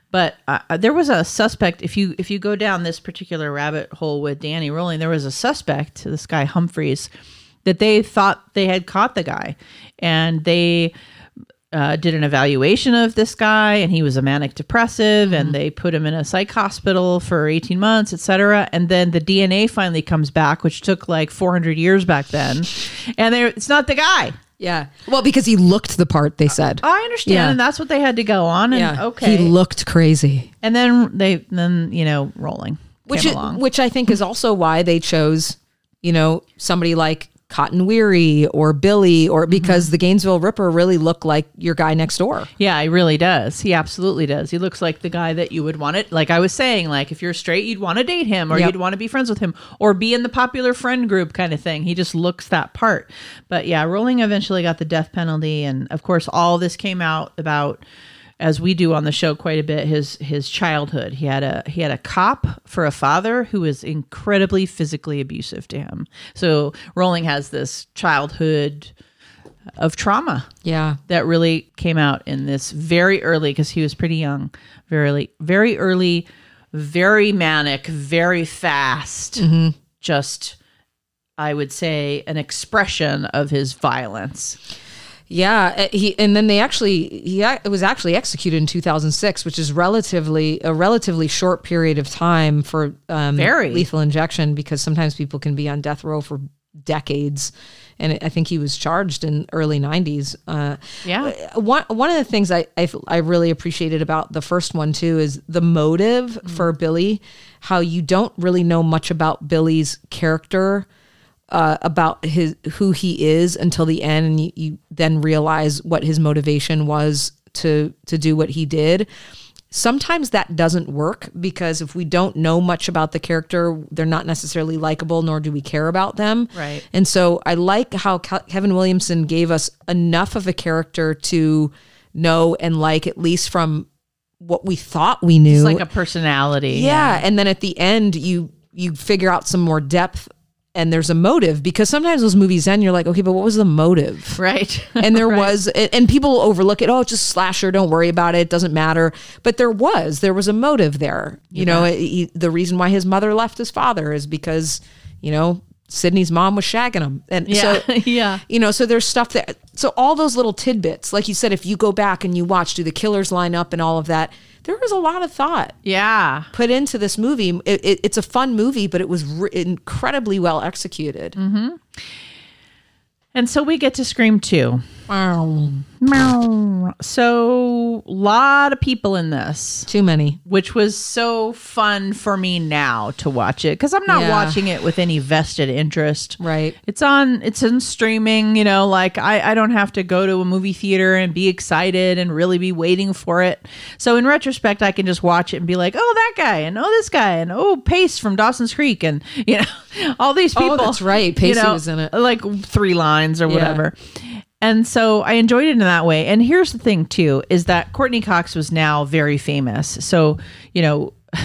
But uh, there was a suspect. If you if you go down this particular rabbit hole with Danny Rolling, there was a suspect, this guy Humphreys, that they thought they had caught the guy, and they uh, did an evaluation of this guy and he was a manic depressive and they put him in a psych hospital for 18 months etc and then the dna finally comes back which took like 400 years back then and it's not the guy Yeah. Well, because he looked the part, they said. i understand Yeah. and that's what they had to go on and yeah. okay He looked crazy. and then they then you know rolling Which is, which I think is also why they chose, you know, somebody like Cotton Weary or Billy or mm-hmm. because the Gainesville Ripper really looked like your guy next door. Yeah, he really does. He absolutely does. He looks like the guy that you would want it. Like I was saying, like if you're straight, you'd want to date him or Yep. you'd want to be friends with him or be in the popular friend group kind of thing. He just looks that part. But yeah, Rolling eventually got the death penalty. And of course, all this came out about as we do on the show quite a bit his his childhood. He had a he had a cop for a father who was incredibly physically abusive to him. So rolling has this childhood of trauma Yeah. that really came out in this very early because he was pretty young very very early very manic very fast mm-hmm. just i would say an expression of his violence Yeah, uh, he and then they actually he it was actually executed in 2006, which is relatively a relatively short period of time for um, Very. lethal injection because sometimes people can be on death row for decades, and I think he was charged in early 90s. Uh, yeah one one of the things I, I I really appreciated about the first one too is the motive for Billy, how you don't really know much about Billy's character, uh, about his who he is until the end, and you, you then realize what his motivation was to to do what he did. Sometimes that doesn't work because if we don't know much about the character, they're not necessarily likable, nor do we care about them. Right. And so I like how Kevin Williamson gave us enough of a character to know and like, at least from what we thought we knew. it's like a personality yeah. And then at the end, you you figure out some more depth and there's a motive because sometimes those movies end, you're like, okay, but what was the motive? right And there was, and people overlook it. Oh, it's just slasher. Don't worry about it. It doesn't matter. But there was, there was a motive there. You know, he, the reason why his mother left his father is because, you know, Sidney's mom was shagging him. And yeah so, yeah you know, so there's stuff that, so all those little tidbits, like you said, if you go back and you watch, do the killers line up and all of that, there was a lot of thought yeah put into this movie. It, it, it's a fun movie, but it was re- incredibly well executed. Mm-hmm. and so we get to scream 2 Wow. So a lot of people in this Too many. which was so fun for me now to watch it because I'm not Yeah. watching it with any vested interest. Right. It's on it's in streaming, you know, like I, I don't have to go to a movie theater and be excited and really be waiting for it. So in retrospect I can just watch it and be like, oh that guy and oh this guy and oh Pace from Dawson's Creek and you know all these oh, people. Oh, that's right. Pacey was in it. Like three lines or whatever. And so I enjoyed it in that way. And here's the thing too is that Courteney Cox was now very famous. So, you know,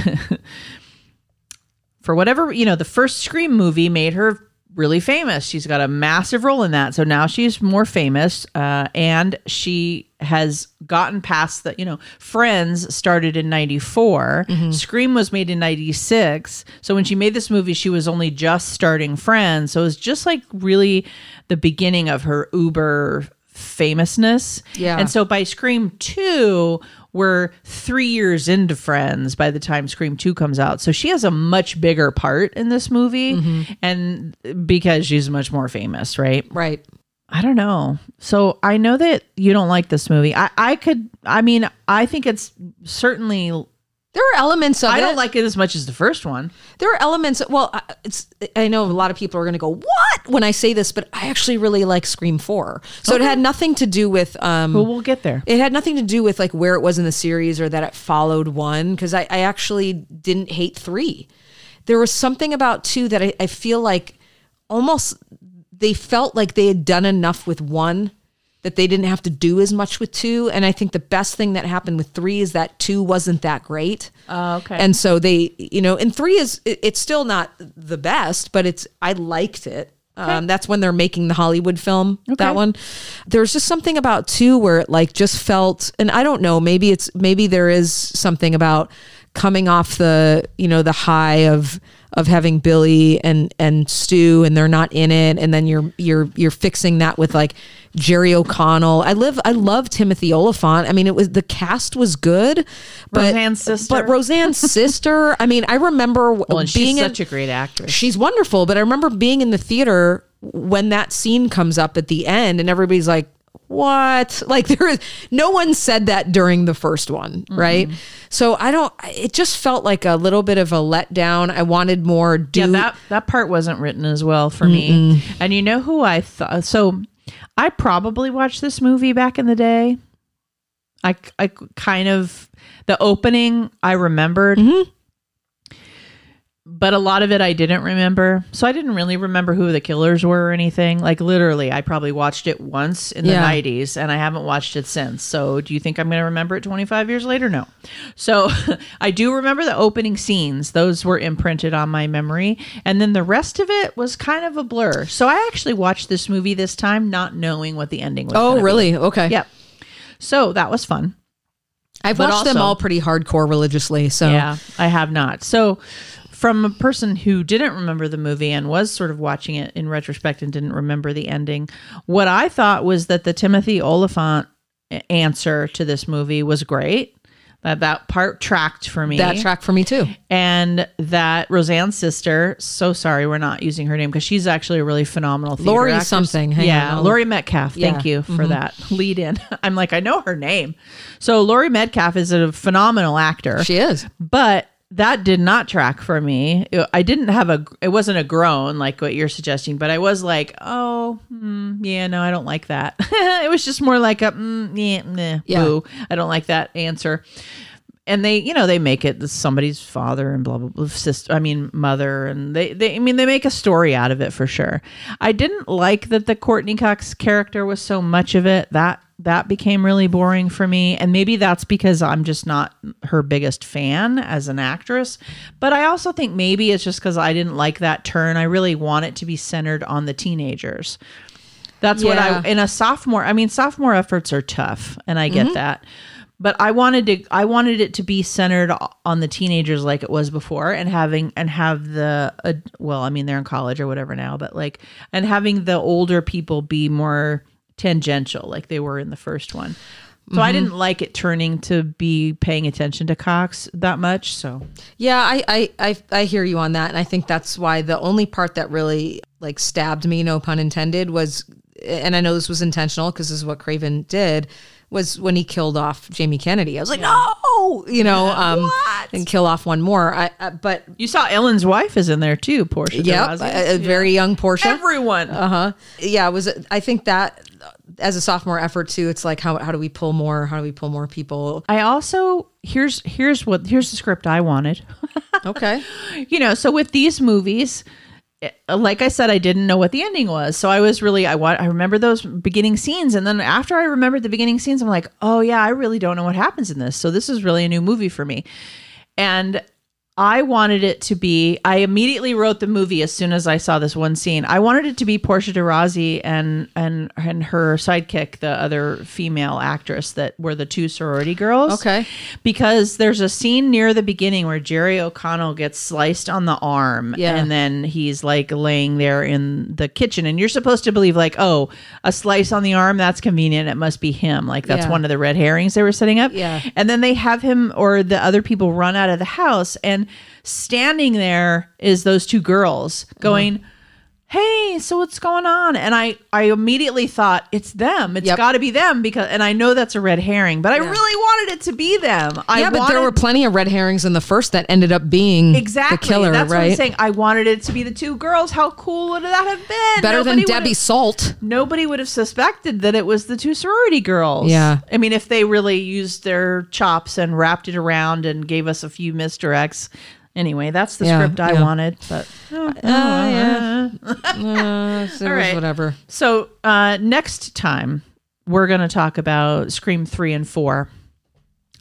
for whatever, you know, the first Scream movie made her really famous. She's got a massive role in that. So now she's more famous uh, and she has gotten past the, you know, Friends started in 94. Scream was made in 96. So when she made this movie, she was only just starting Friends. So it was just like really the beginning of her uber famousness. Yeah. And so by Scream 2, we're three years into Friends by the time Scream 2 comes out. So she has a much bigger part in this movie. Mm-hmm. And because she's much more famous, right? Right. I don't know. So I know that you don't like this movie. I, I could, I mean, I think it's certainly, There are elements of I it. don't like it as much as the first one. There are elements. Well, I- it's. I know a lot of people are going to go what when I say this, but I actually really like Scream Four. So it had nothing to do with. Um, But we'll get there. it had nothing to do with like where it was in the series or that it followed one because I, I actually didn't hate three. There was something about two that I, I feel like almost they felt like they had done enough with one that they didn't have to do as much with two. And I think the best thing that happened with three is that two wasn't that great. Oh, okay. And so they, you know, and three is it- it's still not the best, but it's I liked it. Um, that's when they're making the Hollywood film. That one, there's just something about two where it like just felt, and I don't know, maybe it's maybe there is something about coming off the you know the high of of having Billy and and Stu and they're not in it and then you're you're you're fixing that with like Jerry O'Connell. I live I love Timothy Olyphant. I mean it was the cast was good but Roseanne's sister. but Roseanne's sister, I mean I remember well, and being she's in, such a great actress. she's wonderful, but I remember being in the theater when that scene comes up at the end and everybody's like what like there is no one said that during the first one mm-hmm. right so i don't it just felt like a little bit of a letdown i wanted more do yeah, that that part wasn't written as well for me. And you know who I thought? So I probably watched this movie back in the day. I I kind of the opening I remembered. Mm-hmm. But a lot of it I didn't remember. So I didn't really remember who the killers were or anything. Like literally, I probably watched it once in the Yeah. 90s and I haven't watched it since. So do you think I'm going to remember it 25 years later? No. So I do remember the opening scenes. Those were imprinted on my memory. And then the rest of it was kind of a blur. So I actually watched this movie this time not knowing what the ending was. oh gonna be. really okay Yep. So that was fun. i've But watched them all pretty hardcore religiously so Yeah, I have not. So, from a person who didn't remember the movie and was sort of watching it in retrospect and didn't remember the ending, what I thought was that the Timothy Olyphant answer to this movie was great. That that part tracked for me. that track for me too and that Roseanne's sister. So sorry, we're not using her name because she's actually a really phenomenal. theater Lori actress. something. Hang yeah, on, Laurie Metcalf. Thank Yeah. Mm-hmm. you for that lead in. I'm like, I know her name. So Laurie Metcalf is a phenomenal actor she is but that did not track for me. I didn't have a. It wasn't a groan like what you're suggesting, but I was like, oh, hmm, yeah, no, I don't like that. it was just more like a, mm, yeah, Yeah. boo. I don't like that answer. And they, you know, they make it somebody's father and blah blah blah, sister. I mean, mother, and they, they, I mean, they make a story out of it for sure. I didn't like that the Courteney Cox character was so much of it. That that became really boring for me. And maybe that's because i'm just not her biggest fan as an actress. But i also think maybe it's just because i didn't like that turn. I really want it to be centered on the teenagers. That's what Yeah. i in a sophomore i mean sophomore efforts are tough and i get that. But i wanted to i wanted it to be centered on the teenagers like it was before and having and have the uh, well i mean they're in college or whatever now but like and having the older people be more tangential like they were in the first one so i didn't like it turning to be paying attention to cox that much so Yeah, I, I, I, I hear you on that. And I think that's why the only part that really like stabbed me, no pun intended, was, and I know this was intentional because this is what Craven did, was when he killed off Jamie Kennedy. I was like, no, you know, um, and kill off one more. I, but you saw ellen's wife is in there too portia yeah, Rossi. a, a very young Portia. everyone Uh huh. Yeah, it was. I think that as a sophomore effort too, it's like how how do we pull more? How do we pull more people? I also here's here's what here's the script I wanted. Okay. you know, so with these movies, eh, like I said, I didn't know what the ending was, so I was really I want I remember those beginning scenes, and then after I remembered the beginning scenes, I'm like, oh yeah, I really don't know what happens in this, so this is really a new movie for me, and. I wanted it to be. I immediately wrote the movie as soon as I saw this one scene. I wanted it to be Portia de Rossi and and and her sidekick, the other female actress that were the two sorority girls Okay. because there's a scene near the beginning where Jerry O'Connell gets sliced on the arm Yeah. and then he's like laying there in the kitchen and you're supposed to believe like oh a slice on the arm that's convenient it must be him like that's Yeah. one of the red herrings they were setting up Yeah. and then they have him or the other people run out of the house and standing there is those two girls going hey so what's going on and i i immediately thought it's them It's Yep. got to be them because and i know that's a red herring but i really wanted it to be them i yeah, but wanted, there were plenty of red herrings in the first that ended up being exactly the killer, that's what i'm right? saying i wanted it to be the two girls how cool would that have been Better than Nobody Debbie Salt. Nobody would have suspected that it was the two sorority girls. Yeah. I mean, if they really used their chops and wrapped it around and gave us a few misdirects. Anyway, that's the Yeah, script I yeah. wanted. But Uh, yeah. Uh, so All right. whatever. So uh, next time we're going to talk about Scream three and four.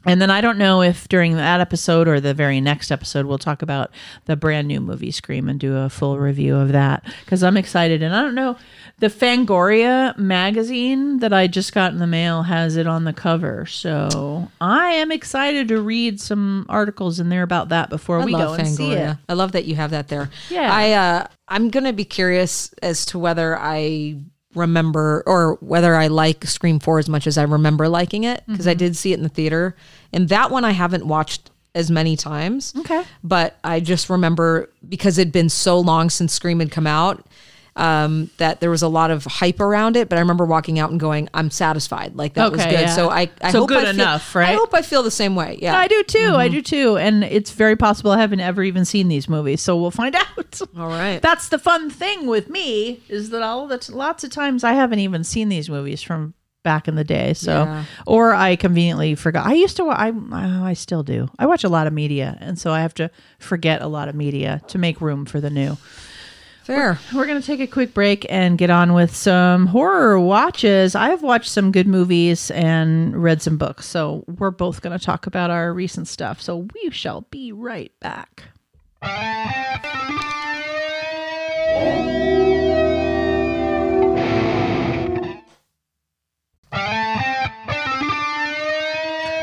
And then I don't know if during that episode or the very next episode we'll talk about the brand new movie Scream and do a full review of that because I'm excited. And I don't know, the Fangoria magazine that I just got in the mail has it on the cover, so I am excited to read some articles in there about that before I we love go and see it. I love that you have that there. Yeah. I uh I'm gonna be curious as to whether I remember or whether I like Scream 4 as much as I remember liking it because Mm-hmm. I did see it in the theater. And that one I haven't watched as many times. Okay. But I just remember because it'd been so long since Scream had come out um, that there was a lot of hype around it. But I remember walking out and going, "I'm satisfied. Like that was good." yeah. So I, I So hope good I feel- enough, right? I hope I feel the same way. Yeah, I do too. I do too. And it's very possible I haven't ever even seen these movies, so we'll find out. All right. That's the fun thing with me is that all the lots of times I haven't even seen these movies from back in the day. So, Yeah. or I conveniently forgot. I used to. I oh, I still do. I watch a lot of media, and so I have to forget a lot of media to make room for the new. Fair. We're going to take a quick break and get on with some horror watches. I've watched some good movies and read some books. So we're both going to talk about our recent stuff. So we shall be right back.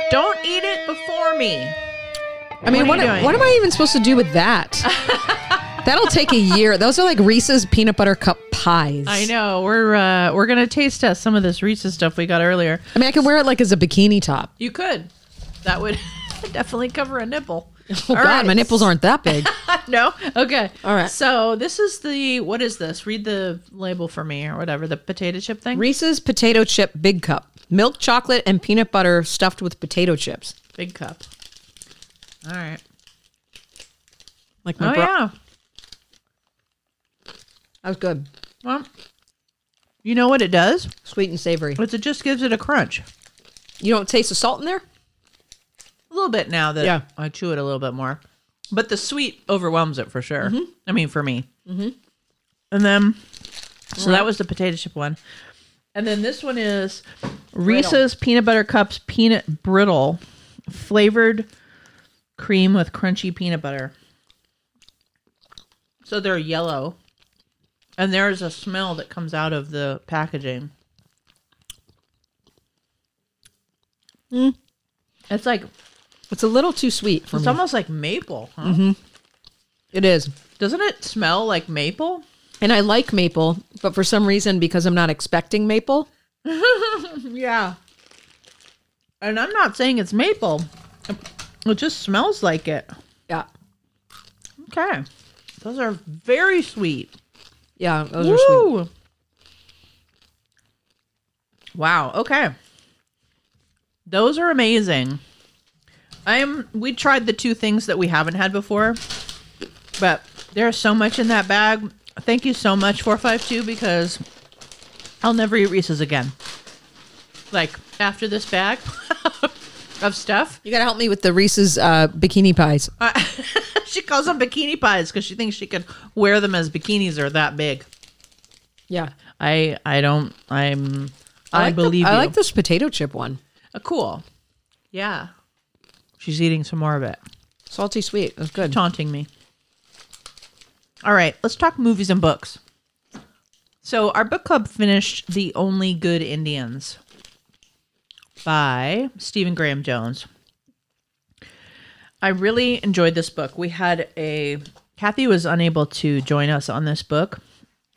Don't eat it before me. I mean, What what, what, am I even supposed to do with that? That'll take a year. Those are like Reese's peanut butter cup pies. I know we're uh, we're gonna taste test some of this Reese's stuff we got earlier. I mean, I could wear it like as a bikini top. You could. That would definitely cover a nipple. Oh All God, right. my nipples aren't that big. no. Okay. All right. So this is the what is this? Read the label for me or whatever. The potato chip thing. Reese's potato chip big cup, milk chocolate and peanut butter stuffed with potato chips. Big cup. All right. Like my Oh bro- yeah. That was good, Well, you know what it does? sweet and savory. It's it just gives it a crunch. You don't taste the salt in there? A little bit now that Yeah. I chew it a little bit more, but the sweet overwhelms it for sure. I mean, for me. Mm-hmm. And then, so that was the potato chip one, and then this one is Reese's peanut butter cups peanut brittle, flavored cream with crunchy peanut butter. So they're yellow, and there's a smell that comes out of the packaging. Mm. It's like It's a little too sweet for it's me. almost like maple, huh? Mm-hmm. it is. Doesn't it smell like maple? And I like maple, but for some reason, because I'm not expecting maple, Yeah. And I'm not saying it's maple. It just smells like it. yeah, Okay. Those are very sweet. Yeah, those are sweet. Wow. Okay. Those are amazing. I am we tried the two things that we haven't had before. But there's so much in that bag. Thank you so much 452 because I'll never eat Reese's again. Like after this bag of stuff. You got to help me with the Reese's uh, bikini pies. she calls them bikini pies because she thinks she can wear them as bikinis are that big. Yeah, I I don't I'm I, like the- believe I you. like this potato chip one. Uh, cool. Yeah. She's eating some more of it. Salty sweet. That's good. Taunting me. All right, let's talk movies and books. So, our book club finished The Only Good Indians by Stephen Graham Jones. I really enjoyed this book. We had a Kathy was unable to join us on this book,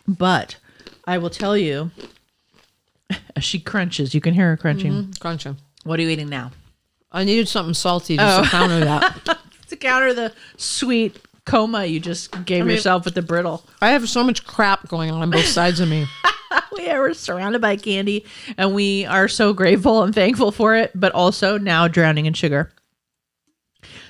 but I will tell you as she crunches, you can hear her crunching. Mm-hmm. Crunch 'em. What are you eating now? I needed something salty just to oh. counter that. to counter the sweet coma you just gave mean- yourself with the brittle. I have so much crap going on on both sides of me. We are surrounded by candy and we are so grateful and thankful for it, but also now drowning in sugar.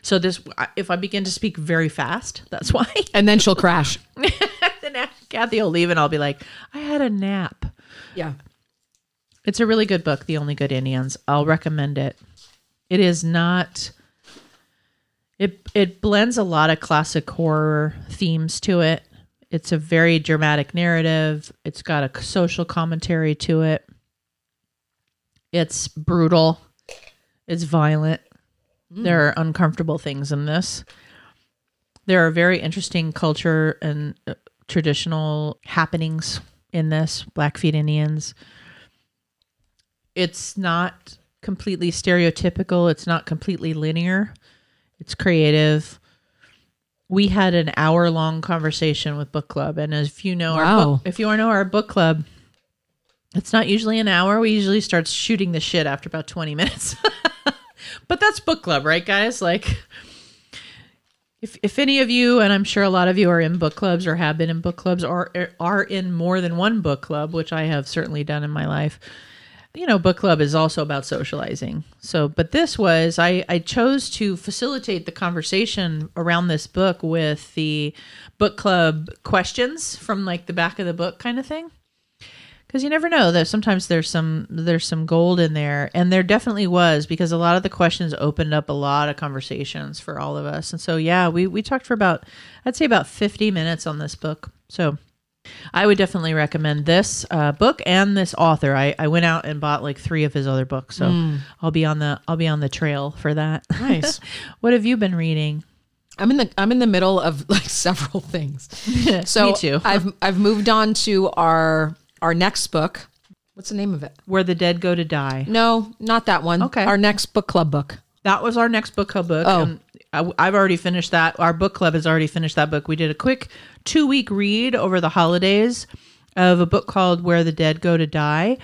So this if I begin to speak very fast, that's why. And then she'll crash. then Kathy will leave and I'll be like, I had a nap. Yeah. It's a really good book, The Only Good Indians. I'll recommend it. It is not it it blends a lot of classic horror themes to it. It's a very dramatic narrative. It's got a social commentary to it. It's brutal. It's violent. There are uncomfortable things in this. There are very interesting culture and uh, traditional happenings in this Blackfeet Indians. It's not completely stereotypical, it's not completely linear. It's creative. We had an hour long conversation with book club and if you know our Wow. book, if you want to know our book club, it's not usually an hour. We usually start shooting the shit after about 20 minutes. but that's book club, right guys? Like if if any of you and I'm sure a lot of you are in book clubs or have been in book clubs or are in more than one book club, which I have certainly done in my life. You know, book club is also about socializing. So, but this was I I chose to facilitate the conversation around this book with the book club questions from like the back of the book kind of thing. Because you never know that sometimes there's some there's some gold in there. And there definitely was because a lot of the questions opened up a lot of conversations for all of us. And so yeah we we talked for about i'd say about 50 minutes on this book. So i would definitely recommend this uh, book and this author I, I went out and bought like three of his other books so i'll be on the i'll be on the trail for that Nice. what have you been reading I'm in the I'm in the middle of like several things. So Me too. I've I've moved on to our our next book. What's the name of it? where the dead go to die No, not that one. Okay. Our next book club book. That was our next book club book. Oh. and I, I've already finished that. Our book club has already finished that book. We did a quick two week read over the holidays of a book called Where the Dead Go to Die.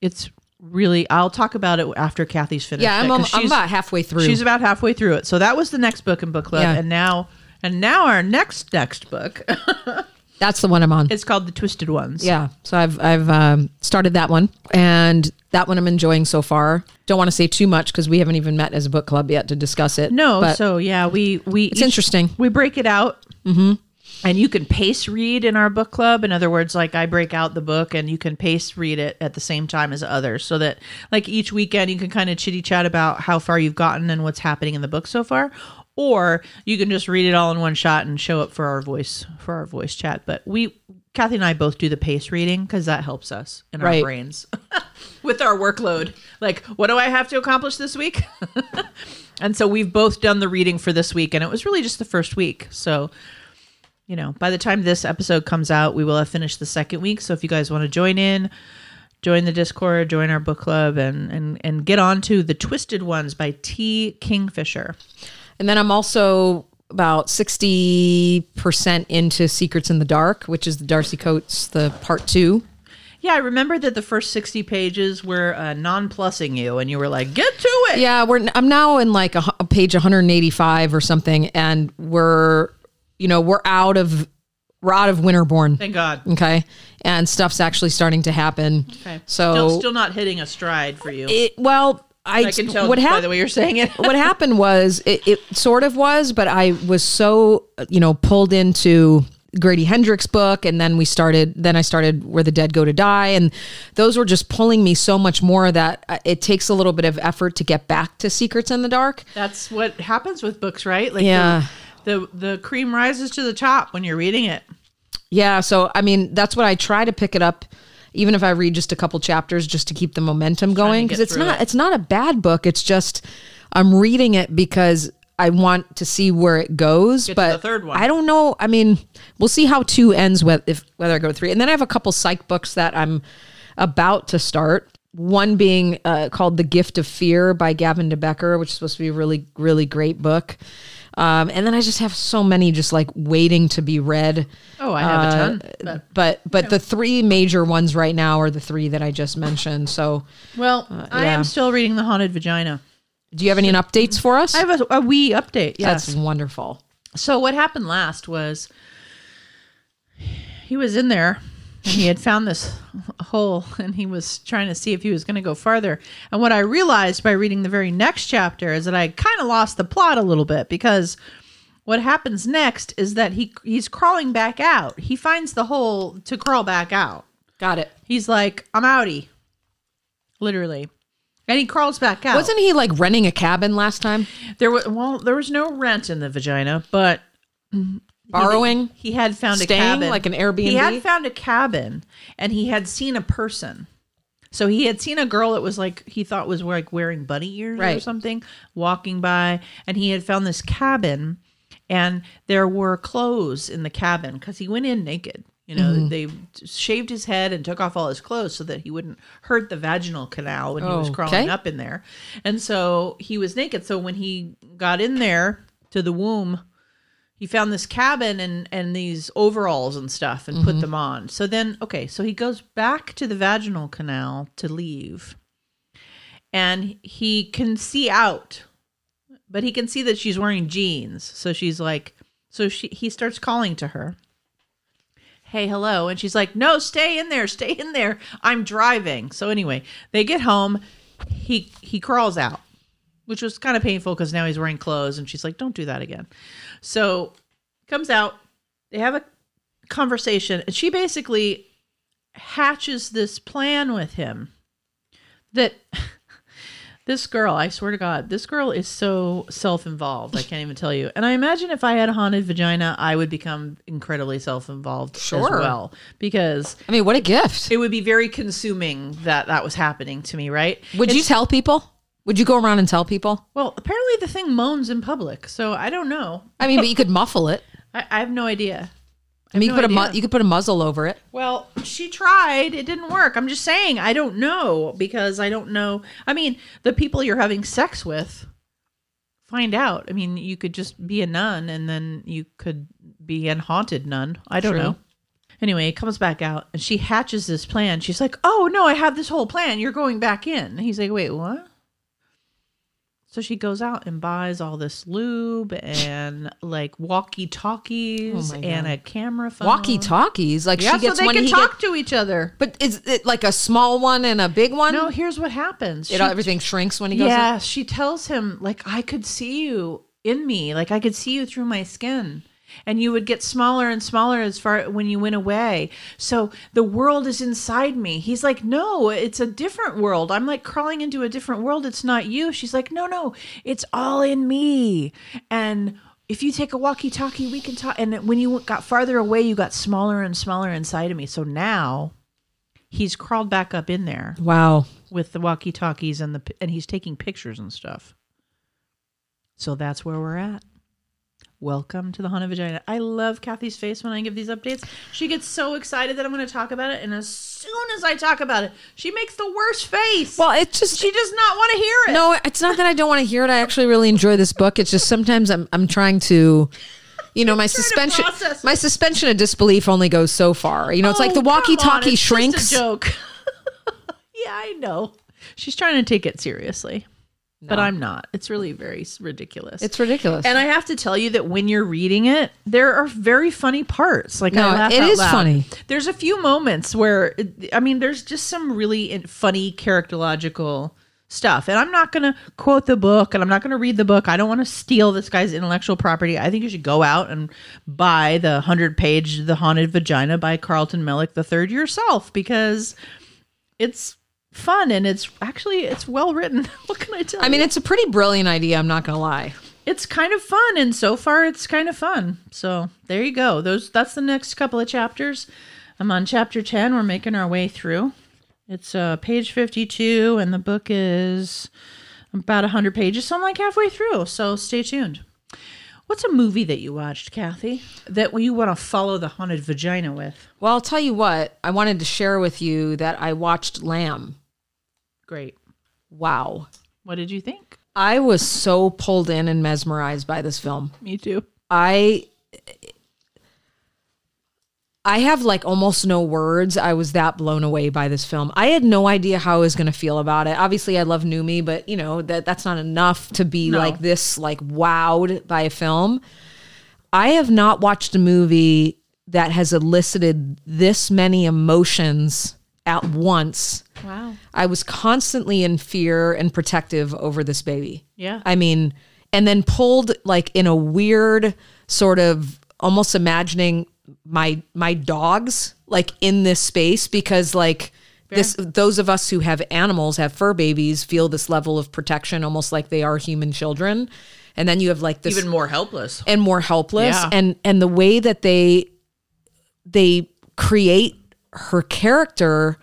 It's really, I'll talk about it after Kathy's finished. Yeah, I'm, it, I'm about halfway through. She's about halfway through it. So that was the next book in book club. Yeah. And now, and now our next, next book, That's the one I'm on. it's called The Twisted Ones. Yeah. So I've I've um, started that one, and that one I'm enjoying so far. Don't want to say too much because we haven't even met as a book club yet to discuss it. No, but so yeah, we we it's interesting. We break it out. Mm-hmm. And you can pace read in our book club. In other words, like I break out the book and you can pace read it at the same time as others so that like each weekend you can kind of chitty chat about how far you've gotten and what's happening in the book so far. Or you can just read it all in one shot and show up for our voice for our voice chat. But we Kathy and I both do the pace reading because that helps us in our brains with our workload. Like, what do I have to accomplish this week? And so we've both done the reading for this week, and it was really just the first week. So, you know, by the time this episode comes out, we will have finished the second week. So if you guys want to join in, join the Discord, join our book club, and and and get on to the Twisted Ones by T. Kingfisher. And then I'm also about 60% into Secrets in the Dark, which is the Darcy Coates, the part two. Yeah, I remember that the first sixty pages were uh, non-plussing you, and you were like, "Get to it." Yeah, we're I'm now in like a, a page 185 or something, and we're you know we're out of we're out of Winterbourne. Thank God. Okay, and stuff's actually starting to happen. Okay. So still, still not hitting a stride for you. it well, I, I can tell what by happened. the way you're saying it. what happened was it, it sort of was, but I was so you know pulled into Grady Hendrix book, and then we started. Then I started Where the Dead Go to Die, and those were just pulling me so much more that uh, it takes a little bit of effort to get back to Secrets in the Dark. That's what happens with books, right? Like Yeah. the, the the cream rises to the top when you're reading it. Yeah, so I mean that's what I try to pick it up even if I read just a couple chapters just to keep the momentum going because it's not it. it's not a bad book. It's just I'm reading it because I want to see where it goes, to but the third one. I don't know. I mean, we'll see how 2 ends with if whether I go to 3. And then I have a couple psych books that I'm about to start. One being uh, called The Gift of Fear by Gavin de Becker, which is supposed to be a really, really great book. Um, and then I just have so many just like waiting to be read. Oh, I have a ton. Uh, But, But but the three major ones right now are the three that I just mentioned. So well, I yeah. am still reading The Haunted Vagina. do you have any updates for us? I have a, a wee update. Yes. That's wonderful. So what happened last was he was in there and he had found this hole and he was trying to see if he was going to go farther. And what I realized by reading the very next chapter is that I kind of lost the plot a little bit because what happens next is that he he's crawling back out. He finds the hole to crawl back out. Got it. He's like, "I'm outie." Literally. And he crawls back out. Wasn't he like renting a cabin last time? there was well, there was no rent in the vagina, but Borrowing? he had found a cabin like an Airbnb? He had found a cabin and he had seen a person. So he had seen a girl that was like he thought was like wearing bunny ears or something walking by, and he had found this cabin, and there were clothes in the cabin because he went in naked. You know, mm-hmm. they shaved his head and took off all his clothes so that he wouldn't hurt the vaginal canal when he was Oh, crawling okay. up in there. And so he was naked. So when he got in there to the womb, he found this cabin and and these overalls and stuff and put mm-hmm. them on. So then okay, so he goes back to the vaginal canal to leave. And he can see out. But he can see that she's wearing jeans. So she's like so she he starts calling to her. Hey, hello. And she's like, "No, stay in there. Stay in there. I'm driving." So anyway, they get home. He he crawls out which was kind of painful because now he's wearing clothes and she's like don't do that again. So comes out they have a conversation and she basically hatches this plan with him that this girl i swear to god this girl is so self-involved i can't even tell you. And i imagine if i had a haunted vagina i would become incredibly self-involved as well. Because I mean, what a gift. it would be very consuming that that was happening to me right? Would you tell people? Would you go around and tell people? Well, apparently the thing moans in public, so I don't know. I mean, but you could muffle it. I, I have no idea. I mean, you no could put a mu- you could put a muzzle over it. Well, she tried. It didn't work. I'm just saying I don't know because I don't know. I mean, the people you're having sex with find out. I mean, you could just be a nun and then you could be an haunted nun. I don't True. know. Anyway, it comes back out and she hatches this plan. She's like, "Oh, no, I have this whole plan. You're going back in." And he's like, "Wait, what?" So she goes out and buys all this lube and like walkie talkies Oh and a camera phone. Walkie talkies, like Yeah, she gets so they one. can talk get- to each other. but is it like a small one and a big one? No, here's what happens. it, She- everything shrinks when he goes. yeah, she tells him like I could see you in me, like I could see you through my skin. And you would get smaller and smaller as far when you went away. So the world is inside me. He's like, No, it's a different world. I'm like crawling into a different world. It's not you. She's like, No, no, it's all in me. And if you take a walkie talkie, we can talk. And when you got farther away, you got smaller and smaller inside of me. So now he's crawled back up in there Wow. with the walkie talkies and the and he's taking pictures and stuff. So that's where we're at. Welcome to the Haunted Vagina. I love Kathy's face when I give these updates. She gets so excited that I'm going to talk about it, and as soon as I talk about it, she makes the worst face. Well, it's just she does not want to hear it. no. It's not that I don't want to hear it. I actually really enjoy this book. It's just sometimes I'm I'm trying to. You know, my suspension my suspension of disbelief only goes so far. You know, it's like the Oh, on, walkie-talkie just shrinks. a joke. yeah, I know. She's trying to take it seriously, but I'm not. It's really very ridiculous. It's ridiculous. And I have to tell you that when you're reading it, there are very funny parts. Like No, I laugh it out is loud. funny. There's a few moments where I mean, there's just some really funny characterological stuff. And I'm not going to quote the book and I'm not going to read the book. I don't want to steal this guy's intellectual property. I think you should go out and buy the 100-page The Haunted Vagina by Carlton Mellick III yourself because it's fun and it's actually it's well written. what can I tell you? I you? mean, it's a pretty brilliant idea. I'm not going to lie. it's kind of fun and so far it's kind of fun so there you go those that's the next couple of chapters i'm on chapter 10 we're making our way through it's uh page 52 and the book is about 100 pages so i'm like halfway through so stay tuned what's a movie that you watched kathy that you want to follow the haunted vagina with Well, I'll tell you what. I wanted to share with you that I watched Lamb. Great Wow. what did you think I was so pulled in and mesmerized by this film. me too I I have like almost no words. I was that blown away by this film. I had no idea how I was going to feel about it. Obviously, I love Noomi, but you know that that's not enough to be No. like this, like wowed by a film. I have not watched a movie that has elicited this many emotions at once. wow I was constantly in fear and protective over this baby. yeah I mean, and then pulled like in a weird sort of almost imagining my my dogs like in this space because like this those of us who have animals have fur babies feel this level of protection almost like they are human children and then you have like this even more helpless and more helpless Yeah. and and the way that they they create her character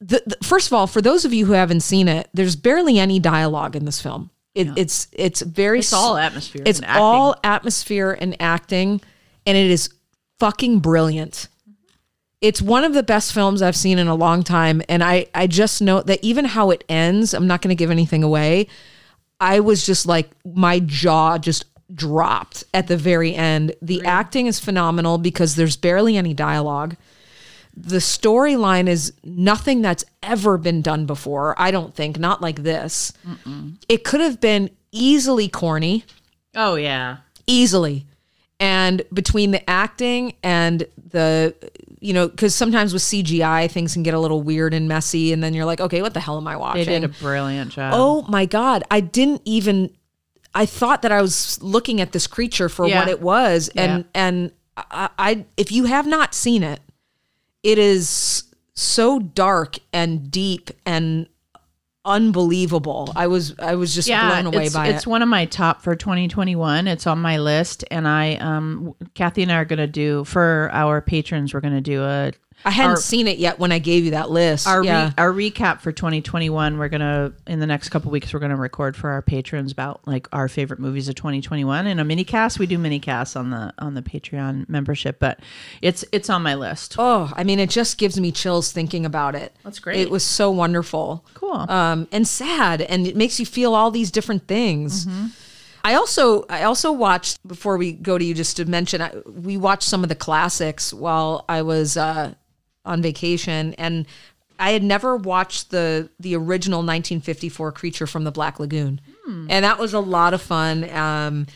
the, the, first of all, for those of you who haven't seen it, there's barely any dialogue in this film. It, It's it's very It's all atmosphere. it's all atmosphere and acting, and it is fucking brilliant. It's one of the best films I've seen in a long time, and I I just know that even how it ends, I'm not going to give anything away. I was just like my jaw just dropped at the very end. The acting is phenomenal because there's barely any dialogue. The storyline is nothing that's ever been done before. I don't think, not like this. It could have been easily corny Oh yeah. easily and between the acting and the you know because sometimes with cgi things can get a little weird and messy and then you're like okay what the hell am i watching? They did a brilliant job. oh my god i didn't even i thought that i was looking at this creature for Yeah. what it was and and I, I if you have not seen it it is so dark and deep and unbelievable i was i was just blown away it's, by it's it It's one of my top for 2021. It's on my list, and I, um, Kathy and I are gonna do for our patrons. We're gonna do a i hadn't our- seen it yet when i gave you that list our yeah re- our recap for 2021. We're gonna in the next couple weeks we're gonna record for our patrons about like our favorite movies of 2021 and a mini cast. We do mini casts on the on the Patreon membership, but it's it's on my list. Oh, I mean, it just gives me chills thinking about it. That's great. It was so wonderful. Cool. Um, and sad, and it makes you feel all these different things. Mm-hmm. I also, I also watched before we go to you, just to mention, I, we watched some of the classics while I was uh, on vacation, and I had never watched the the original 1954 Creature from the Black Lagoon, Hmm. and that was a lot of fun. Um,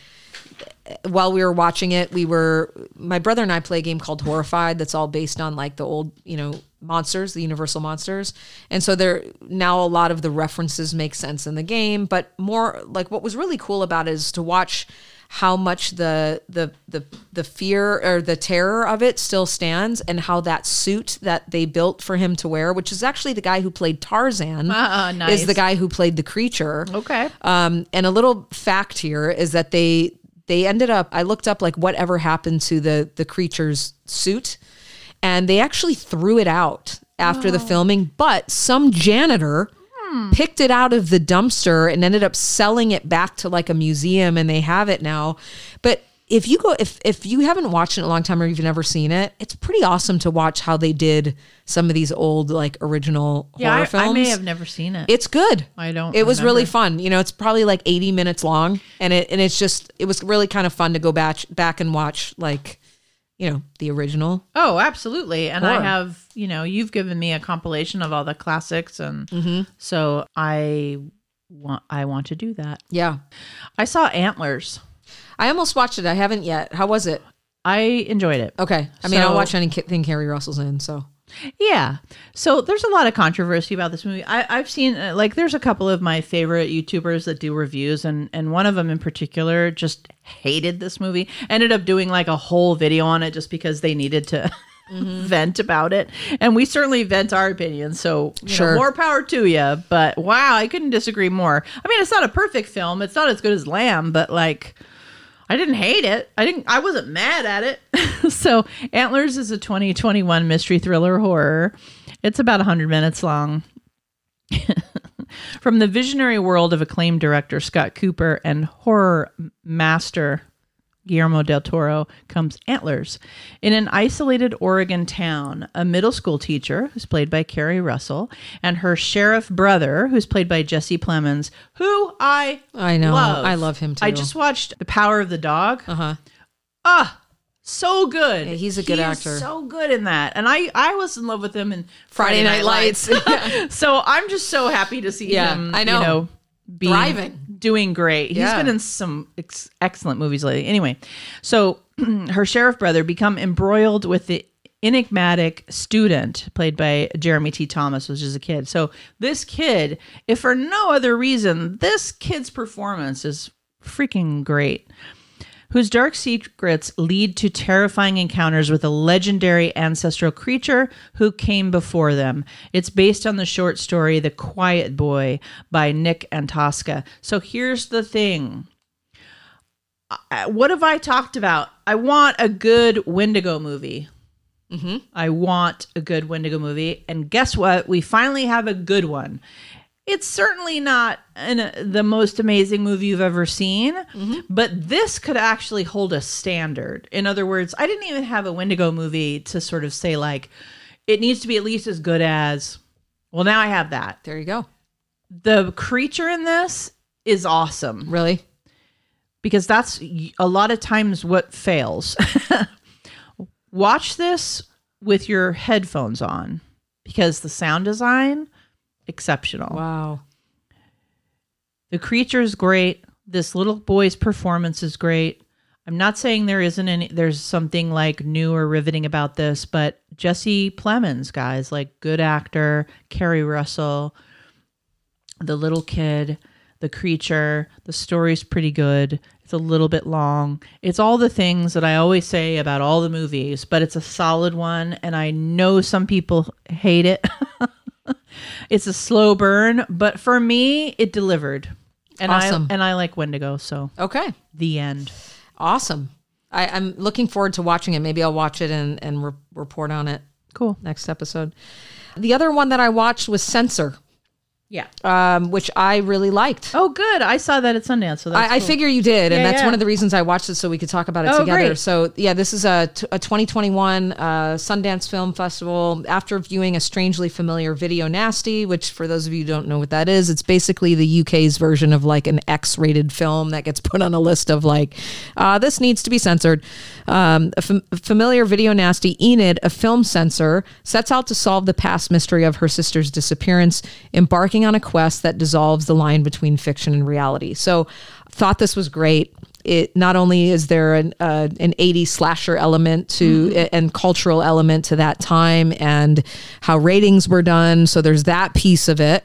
while we were watching it, we were my brother and I play a game called Horrified that's all based on like the old, you know, monsters, the universal monsters. And so there now a lot of the references make sense in the game, but more like what was really cool about it is to watch how much the the the the fear or the terror of it still stands and how that suit that they built for him to wear, which is actually the guy who played Tarzan, Uh, nice. is the guy who played the creature. Okay. Um, and a little fact here is that they they ended up. I looked up like whatever happened to the the creature's suit, and they actually threw it out after the filming. But some janitor picked it out of the dumpster and ended up selling it back to like a museum, and they have it now. But if you go if if you haven't watched it in a long time or you've never seen it, it's pretty awesome to watch how they did some of these old like original yeah, horror I, films. I may have never seen it. It's good. I don't It was really fun. You know, it's probably like 80 minutes long and it and it's just it was really kind of fun to go back back and watch like you know, the original. Oh, absolutely. And I have, you know, you've given me a compilation of all the classics and Mm-hmm. so I want I want to do that. Yeah. I saw Antlers. I almost watched it. I haven't yet. How was it? I enjoyed it. Okay. I mean, I'll watch anything Keri Russell's in, so. Yeah. So there's a lot of controversy about this movie. I, I've seen uh, like there's a couple of my favorite YouTubers that do reviews, and and one of them in particular just hated this movie. Ended up doing like a whole video on it just because they needed to. vent about it and we certainly vent our opinions so you know, Sure. more power to you but wow i couldn't disagree more i mean it's not a perfect film it's not as good as lamb but like I didn't hate it. I didn't I wasn't mad at it. so, Antlers is a 2021 mystery thriller horror. It's about 100 minutes long. From the visionary world of acclaimed director Scott Cooper and horror master Guillermo del Toro comes Antlers. In an isolated Oregon town, a middle school teacher, who's played by Keri Russell, and her sheriff brother, who's played by Jesse Plemons, who I I know. love. I love him too. I just watched The Power of the Dog. Uh-huh. Ah, so good. Yeah, he's a good He actor. so good in that, and I I was in love with him in Friday Night Lights. so I'm just so happy to see Yeah, him. I know. You know being, Thriving. doing great. He's Yeah. been in some ex- excellent movies lately. Anyway, so her sheriff brother become embroiled with the enigmatic student played by Jeremy T. Thomas, which is a kid. So this kid, if for no other reason, this kid's performance is freaking great whose dark secrets lead to terrifying encounters with a legendary ancestral creature who came before them. It's based on the short story The Quiet Boy by Nick Antosca. So here's the thing. What have I talked about? I want a good Wendigo movie. Mm-hmm. I want a good Wendigo movie. And guess what? We finally have a good one. It's certainly not an, the most amazing movie you've ever seen, mm-hmm. but this could actually hold a standard. In other words, I didn't even have a Wendigo movie to sort of say, like, it needs to be at least as good as. Well, now I have that. There you go. The creature in this is awesome Really? because that's a lot of times what fails. Watch this with your headphones on because the sound design exceptional. Wow. The creature is great. This little boy's performance is great. I'm not saying there isn't any there's something like new or riveting about this, but Jesse Plemons, guys, like good actor, Keri Russell, the little kid, the creature, the story's pretty good. It's a little bit long. It's all the things that I always say about all the movies, but it's a solid one and I know some people hate it. it's a slow burn, but for me it delivered. And Awesome. I and I like Wendigo, so Okay. the end. Awesome. I, I'm looking forward to watching it. Maybe I'll watch it and, and re- report on it Cool. next episode. The other one that I watched was Censor, Yeah. um, which I really liked. Oh, good. I saw that at Sundance. So that's I, I figure you did, and Yeah, that's yeah. one of the reasons I watched it so we could talk about it Oh, together. great. So yeah, this is a, t- a 2021 uh, Sundance Film Festival. After viewing a strangely familiar video nasty, which for those of you who don't know what that is, it's basically the UK's version of like an X-rated film that gets put on a list of like uh, this needs to be censored. Um, a fam- familiar video nasty, Enid, a film censor, sets out to solve the past mystery of her sister's disappearance, embarking on a quest that dissolves the line between fiction and reality. So, thought this was great. It not only is there an uh, an 80s slasher element to and cultural element to that time and how ratings were done. So there's that piece of it,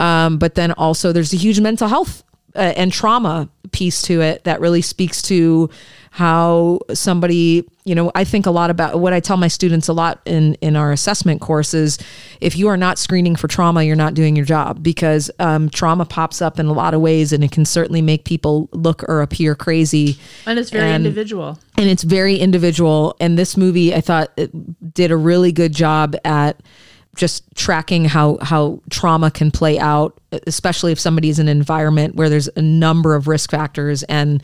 um, but then also there's a huge mental health uh, and trauma piece to it that really speaks to how somebody you know i think a lot about what i tell my students a lot in in our assessment courses if you are not screening for trauma you're not doing your job because um, trauma pops up in a lot of ways and it can certainly make people look or appear crazy and it's very and- individual. and it's very individual and this movie i thought it did a really good job at just tracking how how trauma can play out especially if somebody's in an environment where there's a number of risk factors and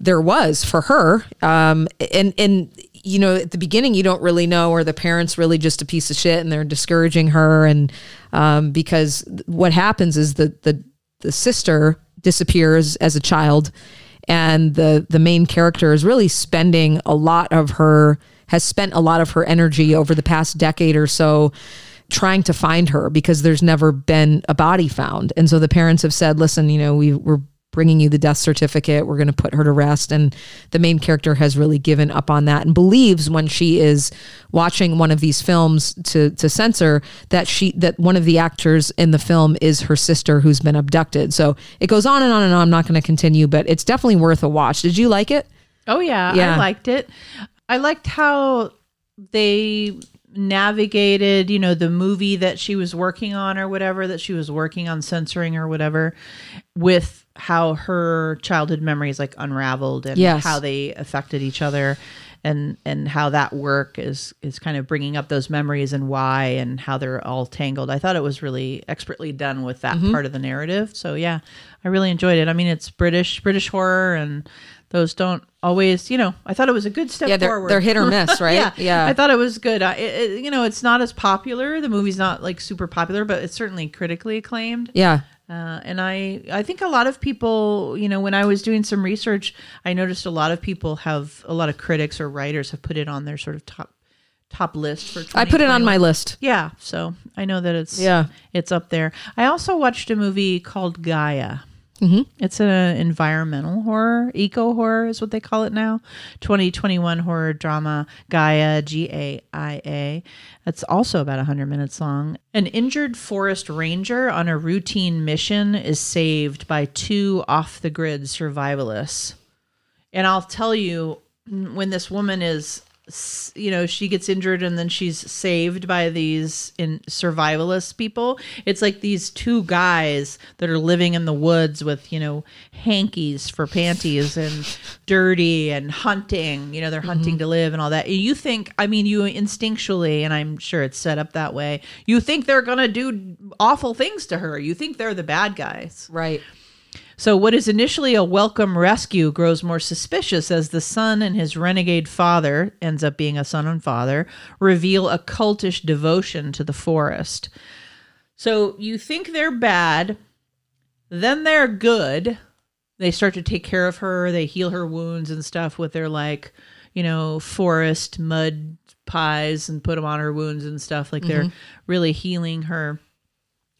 there was for her. Um and and you know at the beginning you don't really know or the parents really just a piece of shit and they're discouraging her? And um because what happens is that the the sister disappears as a child and the the main character is really spending a lot of her has spent a lot of her energy over the past decade or so trying to find her because there's never been a body found. And so the parents have said listen you know we we're bringing you the death certificate. We're going to put her to rest. And the main character has really given up on that and believes when she is watching one of these films to to censor that she that one of the actors in the film is her sister who's been abducted. So it goes on and on and on. I'm not going to continue but it's definitely worth a watch. Did you like it? Oh yeah, Yeah. I liked it. I liked how they navigated, you know, the movie that she was working on or whatever that she was working on censoring or whatever with how her childhood memories like unraveled and Yes. how they affected each other and and how that work is is kind of bringing up those memories and why and how they're all tangled. I thought it was really expertly done with that Mm-hmm. part of the narrative. So yeah, I really enjoyed it. I mean, it's British British horror and those don't always, you know, I thought it was a good step yeah they're, forward. they're hit or miss right yeah, yeah I thought it was good. I, it, you know, it's not as popular. The movie's not like super popular, but it's certainly critically acclaimed. yeah Uh, and I, I think a lot of people, you know, when I was doing some research, I noticed a lot of people have a lot of critics or writers have put it on their sort of top top list for. i put it on my list Yeah, so I know that it's Yeah. it's up there. I also watched a movie called Gaia. Mm-hmm. It's an environmental horror, eco horror is what they call it now. 2021 horror drama Gaia, G A I A. It's also about 100 minutes long. An injured forest ranger on a routine mission is saved by two off the grid survivalists. And I'll tell you, when this woman is you know she gets injured and then she's saved by these in survivalist people. It's like these two guys that are living in the woods with you know hankies for panties and dirty and hunting you know they're mm-hmm. hunting to live and all that. You think i mean you instinctually and i'm sure it's set up that way you think they're gonna do awful things to her. You think they're the bad guys. Right. So, what is initially a welcome rescue grows more suspicious as the son and his renegade father, ends up being a son and father, reveal a cultish devotion to the forest. So, you think they're bad, then they're good. They start to take care of her, they heal her wounds and stuff with their, like, you know, forest mud pies and put them on her wounds and stuff. Like, they're mm-hmm. really healing her.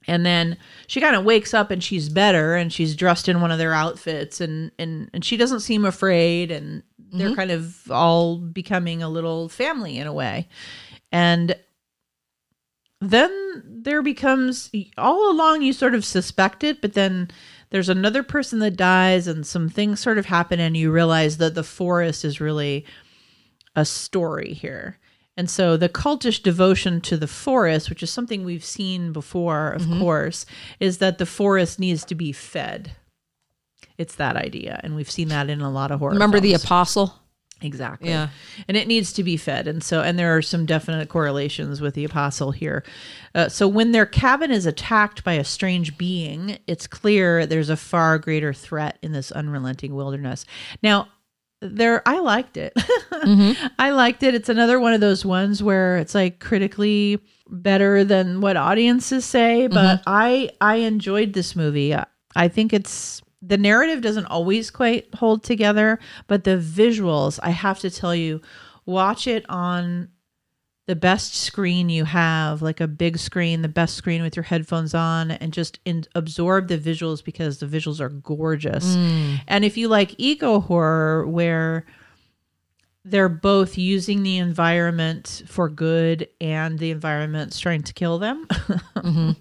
And then she kind of wakes up and she's better and she's dressed in one of their outfits and and and she doesn't seem afraid and they're mm-hmm. kind of all becoming a little family in a way. And then there becomes all along you sort of suspect it, but then there's another person that dies and some things sort of happen and you realize that the forest is really a story here. And so the cultish devotion to the forest, which is something we've seen before, of course, is that the forest needs to be fed. It's that idea. And we've seen that in a lot of horror. Remember the apostle? Exactly. Yeah. And it needs to be fed. And so, and there are some definite correlations with the apostle here. Uh, so, when their cabin is attacked by a strange being, it's clear there's a far greater threat in this unrelenting wilderness. Now, there, I liked it. Mm-hmm. I liked it. It's another one of those ones where it's like critically better than what audiences say, mm-hmm. but I, I enjoyed this movie. I think it's the narrative doesn't always quite hold together, but the visuals, I have to tell you, watch it on the best screen you have, like a big screen, the best screen with your headphones on, and just in, absorb the visuals because the visuals are gorgeous. Mm. And if you like eco horror, where they're both using the environment for good and the environment's trying to kill them, mm-hmm.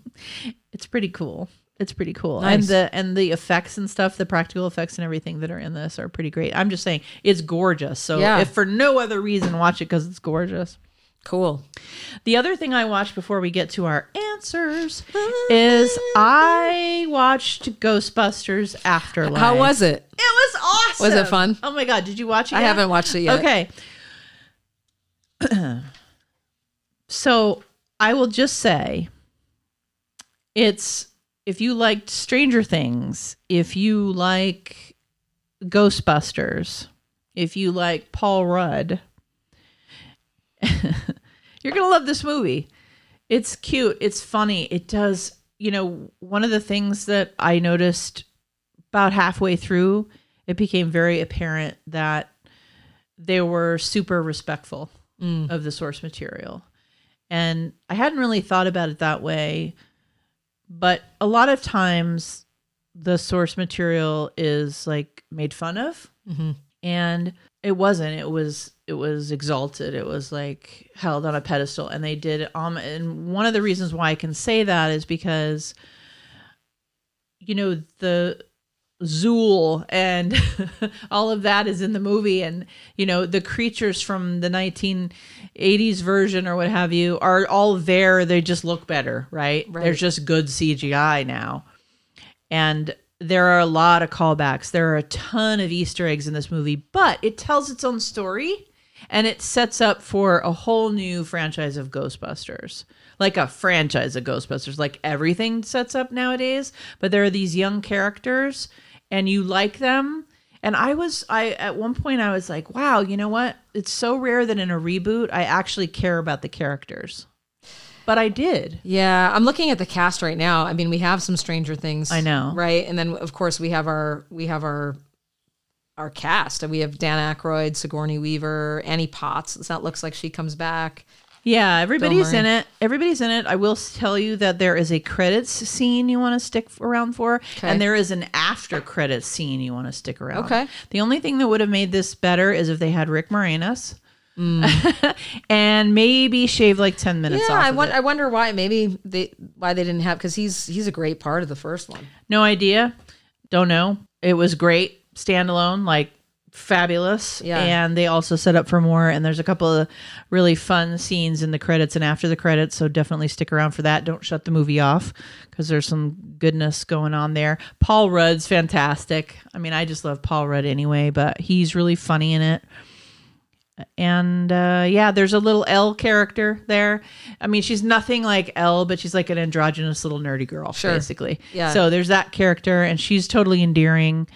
it's pretty cool. It's pretty cool. And the and the effects and stuff, the practical effects and everything that are in this are pretty great. I'm just saying it's gorgeous. So Yeah. if for no other reason, watch it because it's gorgeous. Cool. The other thing I watched before we get to our answers is I watched Ghostbusters Afterlife. How was it? it? Was awesome. Was it fun? Oh my god! Did you watch it? I yet? haven't watched it yet. Okay. so I will just say it's if you liked Stranger Things, if you like Ghostbusters, if you like Paul Rudd, you're going to love this movie. It's cute, it's funny. It does, you know, one of the things that I noticed about halfway through, it became very apparent that they were super respectful mm. of the source material. And I hadn't really thought about it that way, but a lot of times the source material is like made fun of. Mm-hmm. And it wasn't. It was it was exalted. It was like held on a pedestal and they did um and one of the reasons why I can say that is because you know the Zuul and all of that is in the movie and you know the creatures from the 1980s version or what have you are all there they just look better right, Right. they're just good CGI now and there are a lot of callbacks there are a ton of easter eggs in this movie but it tells its own story and it sets up for a whole new franchise of Ghostbusters. Like a franchise of Ghostbusters, like everything sets up nowadays. But there are these young characters, and you like them. And I was, I at one point I was like, wow, you know what? It's so rare that in a reboot I actually care about the characters. But I did. Yeah, I'm looking at the cast right now. I mean, we have some Stranger Things. I know. right? And then of course we have our we have our our cast. We have Dan Aykroyd, Sigourney Weaver, Annie Potts. That looks like she comes back. Yeah, everybody's in it. Everybody's in it. I will tell you that there is a credits scene you want to stick around for, Okay. and there is an after credits scene you want to stick around. Okay. The only thing that would have made this better is if they had Rick Moranis. and maybe shave like 10 minutes Mm. yeah, off I, won-. I wonder why. Maybe they why they didn't have because he's he's a great part of the first one. no idea. Don't know. It was great standalone, like fabulous. Yeah. And they also set up for more. And there's a couple of really fun scenes in the credits and after the credits. So definitely stick around for that. Don't shut the movie off because there's some goodness going on there. Paul Rudd's fantastic. I mean, I just love Paul Rudd anyway, but he's really funny in it. And uh, yeah, there's a little El character there. I mean, she's nothing like El, but she's like an androgynous little nerdy girl, Sure. basically. Yeah. So there's that character, and she's totally endearing.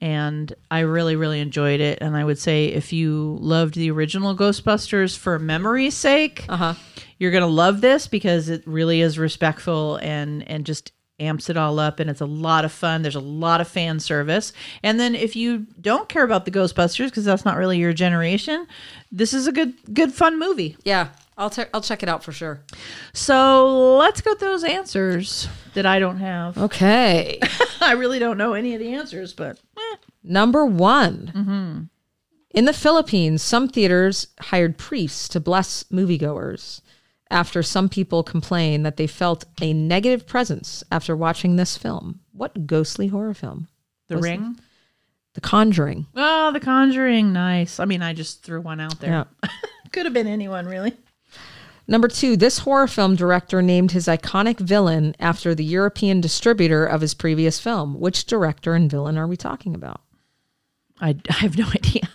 And I really, really enjoyed it. And I would say if you loved the original Ghostbusters for memory's sake, Uh-huh. you're gonna love this because it really is respectful and and just amps it all up and it's a lot of fun there's a lot of fan service and then if you don't care about the ghostbusters because that's not really your generation this is a good good fun movie Yeah. I'll te- I'll check it out for sure. so let's go through those answers that i don't have Okay. i really don't know any of the answers but eh. Number one. In the Philippines, some theaters hired priests to bless moviegoers after some people complain that they felt a negative presence after watching this film. What ghostly horror film? the ring The Conjuring. oh the conjuring nice i mean i just threw one out there Yeah. could have been anyone really Number two, this horror film director named his iconic villain after the European distributor of his previous film. Which director and villain are we talking about? i, I have no idea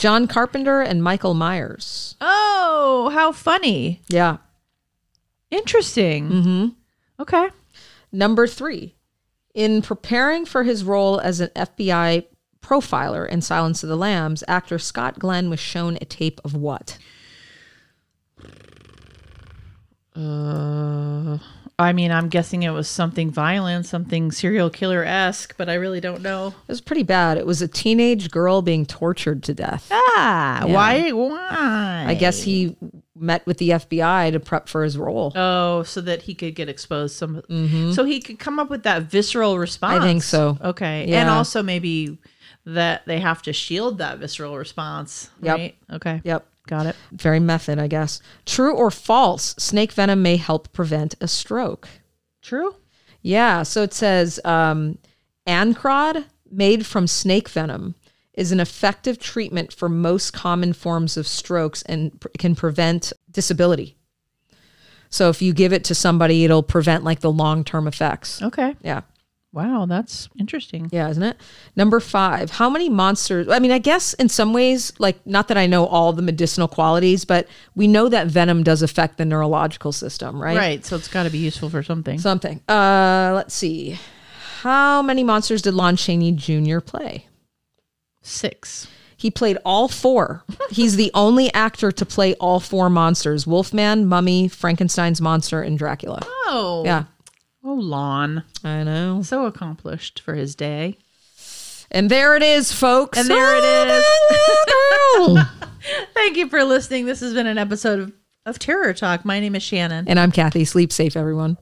John Carpenter and Michael Myers. oh how funny Yeah. Interesting. Mm-hmm. Okay. Number three, in preparing for his role as an FBI profiler in Silence of the Lambs, actor Scott Glenn was shown a tape of what? Uh, I mean, I'm guessing it was something violent, something serial killer esque, but I really don't know. It was pretty bad. It was a teenage girl being tortured to death. Ah, why? Why? I guess he met with the FBI to prep for his role. Oh, so that he could get exposed. Some, so he could come up with that visceral response. Mm-hmm. I think so. Okay, yeah. and also maybe that they have to shield that visceral response. Yep. Right? Okay. Yep. Got it. Very method, I guess. True or false? Snake venom may help prevent a stroke. True. Yeah. So it says um, Ancrod, made from snake venom, is an effective treatment for most common forms of strokes and pr- can prevent disability. So if you give it to somebody, it'll prevent like the long term effects. Okay. Yeah. Wow, that's interesting. Yeah, isn't it? Number five, how many monsters? I mean, I guess in some ways, like, not that I know all the medicinal qualities, but we know that venom does affect the neurological system, right? Right. So it's got to be useful for something. Something. Uh, let's see. How many monsters did Lon Chaney Jr. play? Six. He played all four. He's the only actor to play all four monsters Wolfman, Mummy, Frankenstein's monster, and Dracula. Oh. Yeah, Oh, Lon. I know. So accomplished for his day. And there it is, folks. And there it is. Oh, Thank you for listening. This has been an episode of, of Terror Talk. My name is Shannon. And I'm Kathy. Sleep safe, everyone.